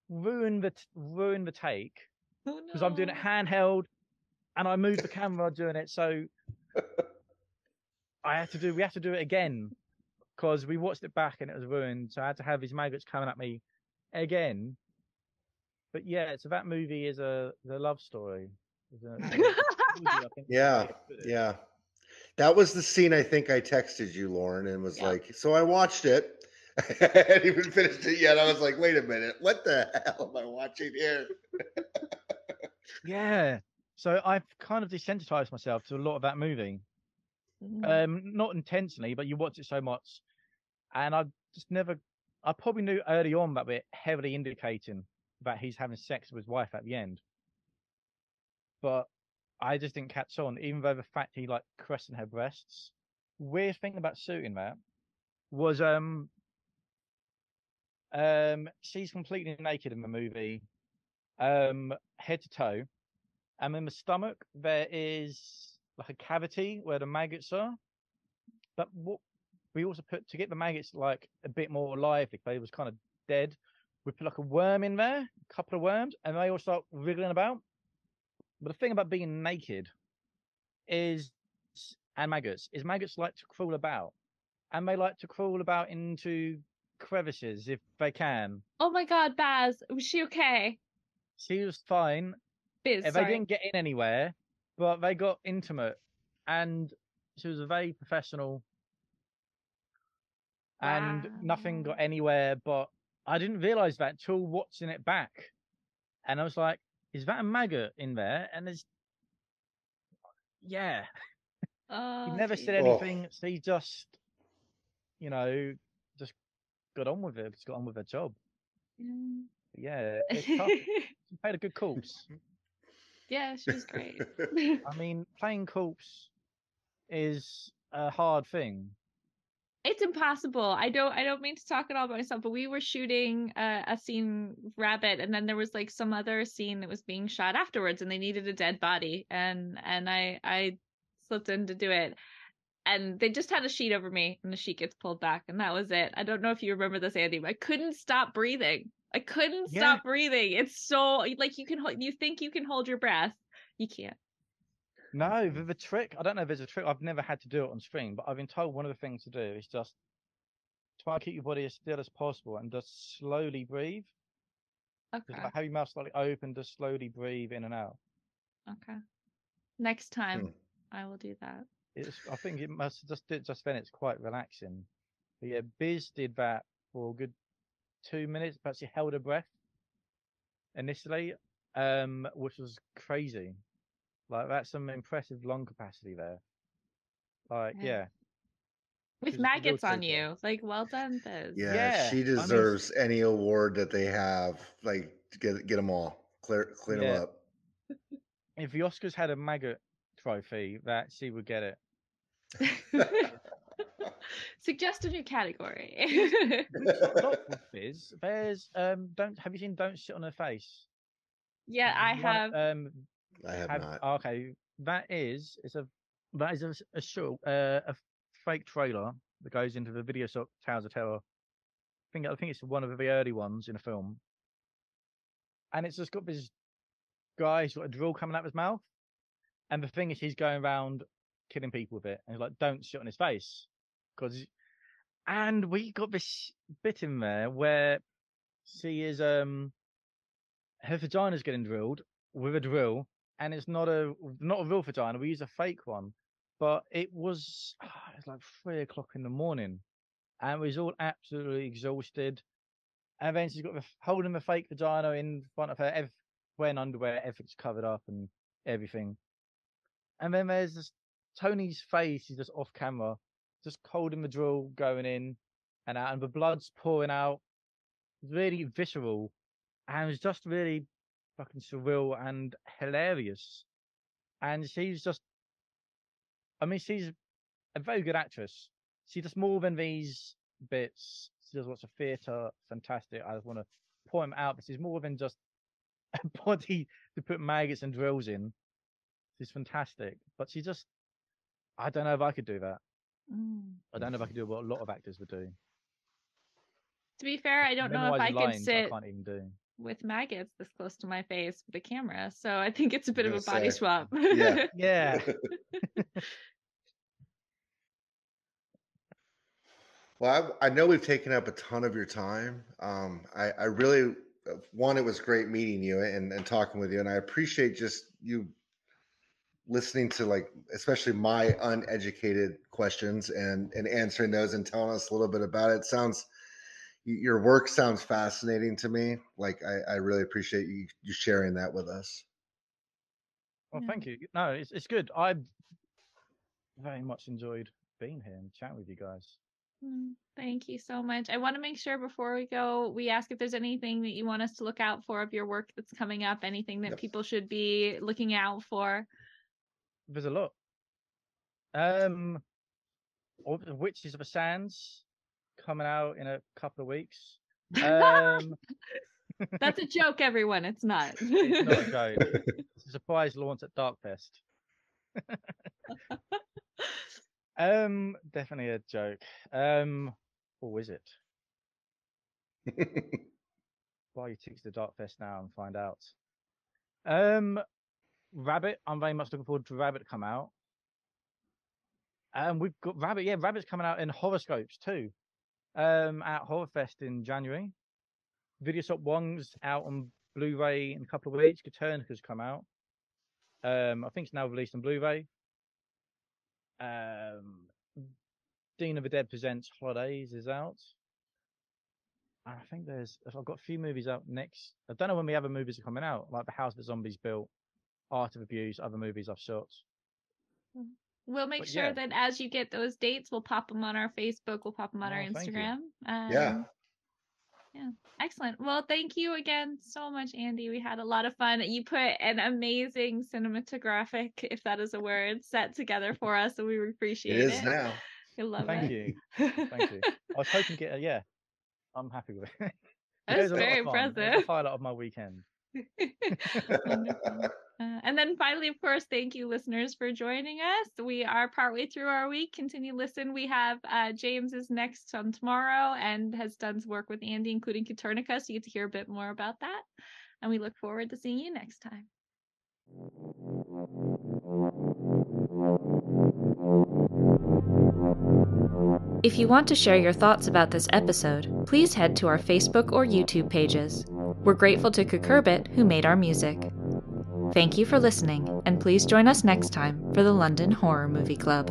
Ruin the t- ruin the take Oh, because I'm doing it handheld, and I moved the camera doing it. So I had to do. We have to do it again because we watched it back and it was ruined. So I had to have these maggots coming at me again. But yeah, so that movie is a the love story. Is a- is a movie, Yeah, yeah. That was the scene I think I texted you, Lauren, and was Yeah. like, so I watched it. I hadn't even finished it yet. I was like, wait a minute, what the hell am I watching here? Yeah. So I've kind of desensitized myself to a lot of that movie. Mm. Um, not intentionally, but you watch it so much, and I just never. I probably knew early on that we're heavily indicating that he's having sex with his wife at the end, but I just didn't catch on. Even though the fact he like caressing her breasts. Weird thing about suiting that was um um she's completely naked in the movie, um head to toe, and in the stomach there is like a cavity where the maggots are. But what we also put to get the maggots like a bit more alive, if they was kind of dead, we put like a worm in there, a couple of worms, and they all start wriggling about. But the thing about being naked is, and maggots, is maggots like to crawl about, and they like to crawl about into crevices if they can. Oh my god, Baz, was she okay? She was fine, Biz, if sorry. they didn't get in anywhere, but they got intimate, and she was a very professional, and nothing got anywhere. But I didn't realize that till watching it back, and I was like, "Is that a maggot in there?" And there's, yeah, Oh, he never said geez. Oh. anything. She just, you know, just got on with it. Just got on with her job. Mm. Yeah, it's tough. She played a good corpse. Yeah, she was great. I mean, playing corpse is a hard thing. it's impossible. I don't I don't mean to talk at all about myself, but we were shooting uh, a scene rabbit and then there was like some other scene that was being shot afterwards and they needed a dead body and and I I slipped in to do it. And they just had a sheet over me and the sheet gets pulled back and that was it. I don't know if you remember this Andy, but I couldn't stop breathing. I couldn't Yeah. stop breathing. It's so like you can hold you think you can hold your breath. You can't. No, the, the trick. I don't know if there's a trick. I've never had to do it on screen, but I've been told one of the things to do is just try and keep your body as still as possible and just slowly breathe. Just Okay. like have your mouth slightly open, just slowly breathe in and out. Okay. Next time Hmm. I will do that. It's. I think it must just do- just then. It's quite relaxing. But yeah, Biz did that for a good two minutes, but she held her breath initially, um, which was crazy. Like that's some impressive lung capacity there. Like Yeah. yeah, With She's a real maggots on you. Like, well done, Biz. Yeah, Yeah, she mean, s- deserves any award that they have. Like, get get them all, clear clean Yeah. them up. if the Oscars had a maggot trophy, that she would get it. Suggest a new category. Not with Biz. There's um. Don't have you seen? Don't sit on her face. yeah, I The one- have. Um, I have, have not. okay. That is it's a that is a, s- a short uh, a fake trailer that goes into the video shop Tales of Terror. I think I think it's one of the early ones in a film, and it's just got this guy's got a drill coming out of his mouth, and the thing is he's going around killing people with it, and he's like, "Don't shit on his face," because, and we got this bit in there where she is um her vagina's getting drilled with a drill, and it's not a not a real vagina. We use a fake one, but it was it was like three o'clock in the morning, and we was all absolutely exhausted. And then she's got the, holding the fake vagina in front of her, ev- wearing underwear, everything's covered up and everything. And then there's this Tony's face, he's just off camera, just holding the drill going in and out, and the blood's pouring out. Really visceral, and it was just really fucking surreal and hilarious. And she's just, I mean, she's a very good actress. She does more than these bits. She does lots of theatre, fantastic. I just want to point out, but she's more than just a body to put maggots and drills in. She's fantastic, but she just, I don't know if I could do that. Mm. I don't know if I could do what a lot of actors would do. To be fair, I don't know if I Memorising could sit I can't even do. with maggots this close to my face with a camera. So I think it's a bit of a gonna body say, swap. yeah. Yeah. Well, I, I know we've taken up a ton of your time. Um, I, I really, uh, one, it was great meeting you and, and talking with you, and I appreciate just you listening to like, especially my uneducated questions and and answering those and telling us a little bit about it. Sounds your work sounds fascinating to me. Like, I, I really appreciate you you sharing that with us. Well, thank you. No, it's it's good. I very much enjoyed being here and chatting with you guys. Mm, Thank you so much. I want to make sure before we go, we ask if there's anything that you want us to look out for of your work that's coming up, anything that Yep. people should be looking out for. There's a lot. Um, the Witches of the Sands coming out in a couple of weeks. Um, That's a joke, everyone. It's not. it's not a joke. It's a surprise launch at Darkfest. Um, definitely a joke. Um, or is it? Buy your tickets to Darkfest now and find out. Um, Rabbit. I'm very much looking forward to Rabbit come out. And we've got Rabbit. Yeah, Rabbit's coming out in Horrorscopes too. Um, at Horrorfest in January. Video Shop One's out on Blu-ray in a couple of weeks. Copernicus come out. Um, I think it's now released on Blu-ray. Um, Dean of the Dead presents Holidays is out. I think there's I've got a few movies out next. I don't know when the other movies are coming out, like The House That Zombies Built, Art of Abuse, other movies I've shot. We'll make But sure yeah. that as you get those dates, we'll pop them on our Facebook, we'll pop them on our Oh, thank you. Instagram. Yeah. Um, yeah. Excellent. Well, thank you again so much, Andy. We had a lot of fun. You put an amazing cinematographic, if that is a word, set together for us, and we appreciate is it. now. We love Thank it. you. Thank you. I was hoping to get a yeah. I'm happy with it. That's It was a lot very of fun. It was impressive. the highlight of my weekend. Uh, and then finally, of course, thank you, listeners, for joining us. We are partway through our week. Continue listen. We have uh, James is next on tomorrow and has done work with Andy, including Katernica, So you get to hear a bit more about that. And we look forward to seeing you next time. If you want to share your thoughts about this episode, please head to our Facebook or YouTube pages. We're grateful to Cucurbit, who made our music. Thank you for listening, and please join us next time for the London Horror Movie Club.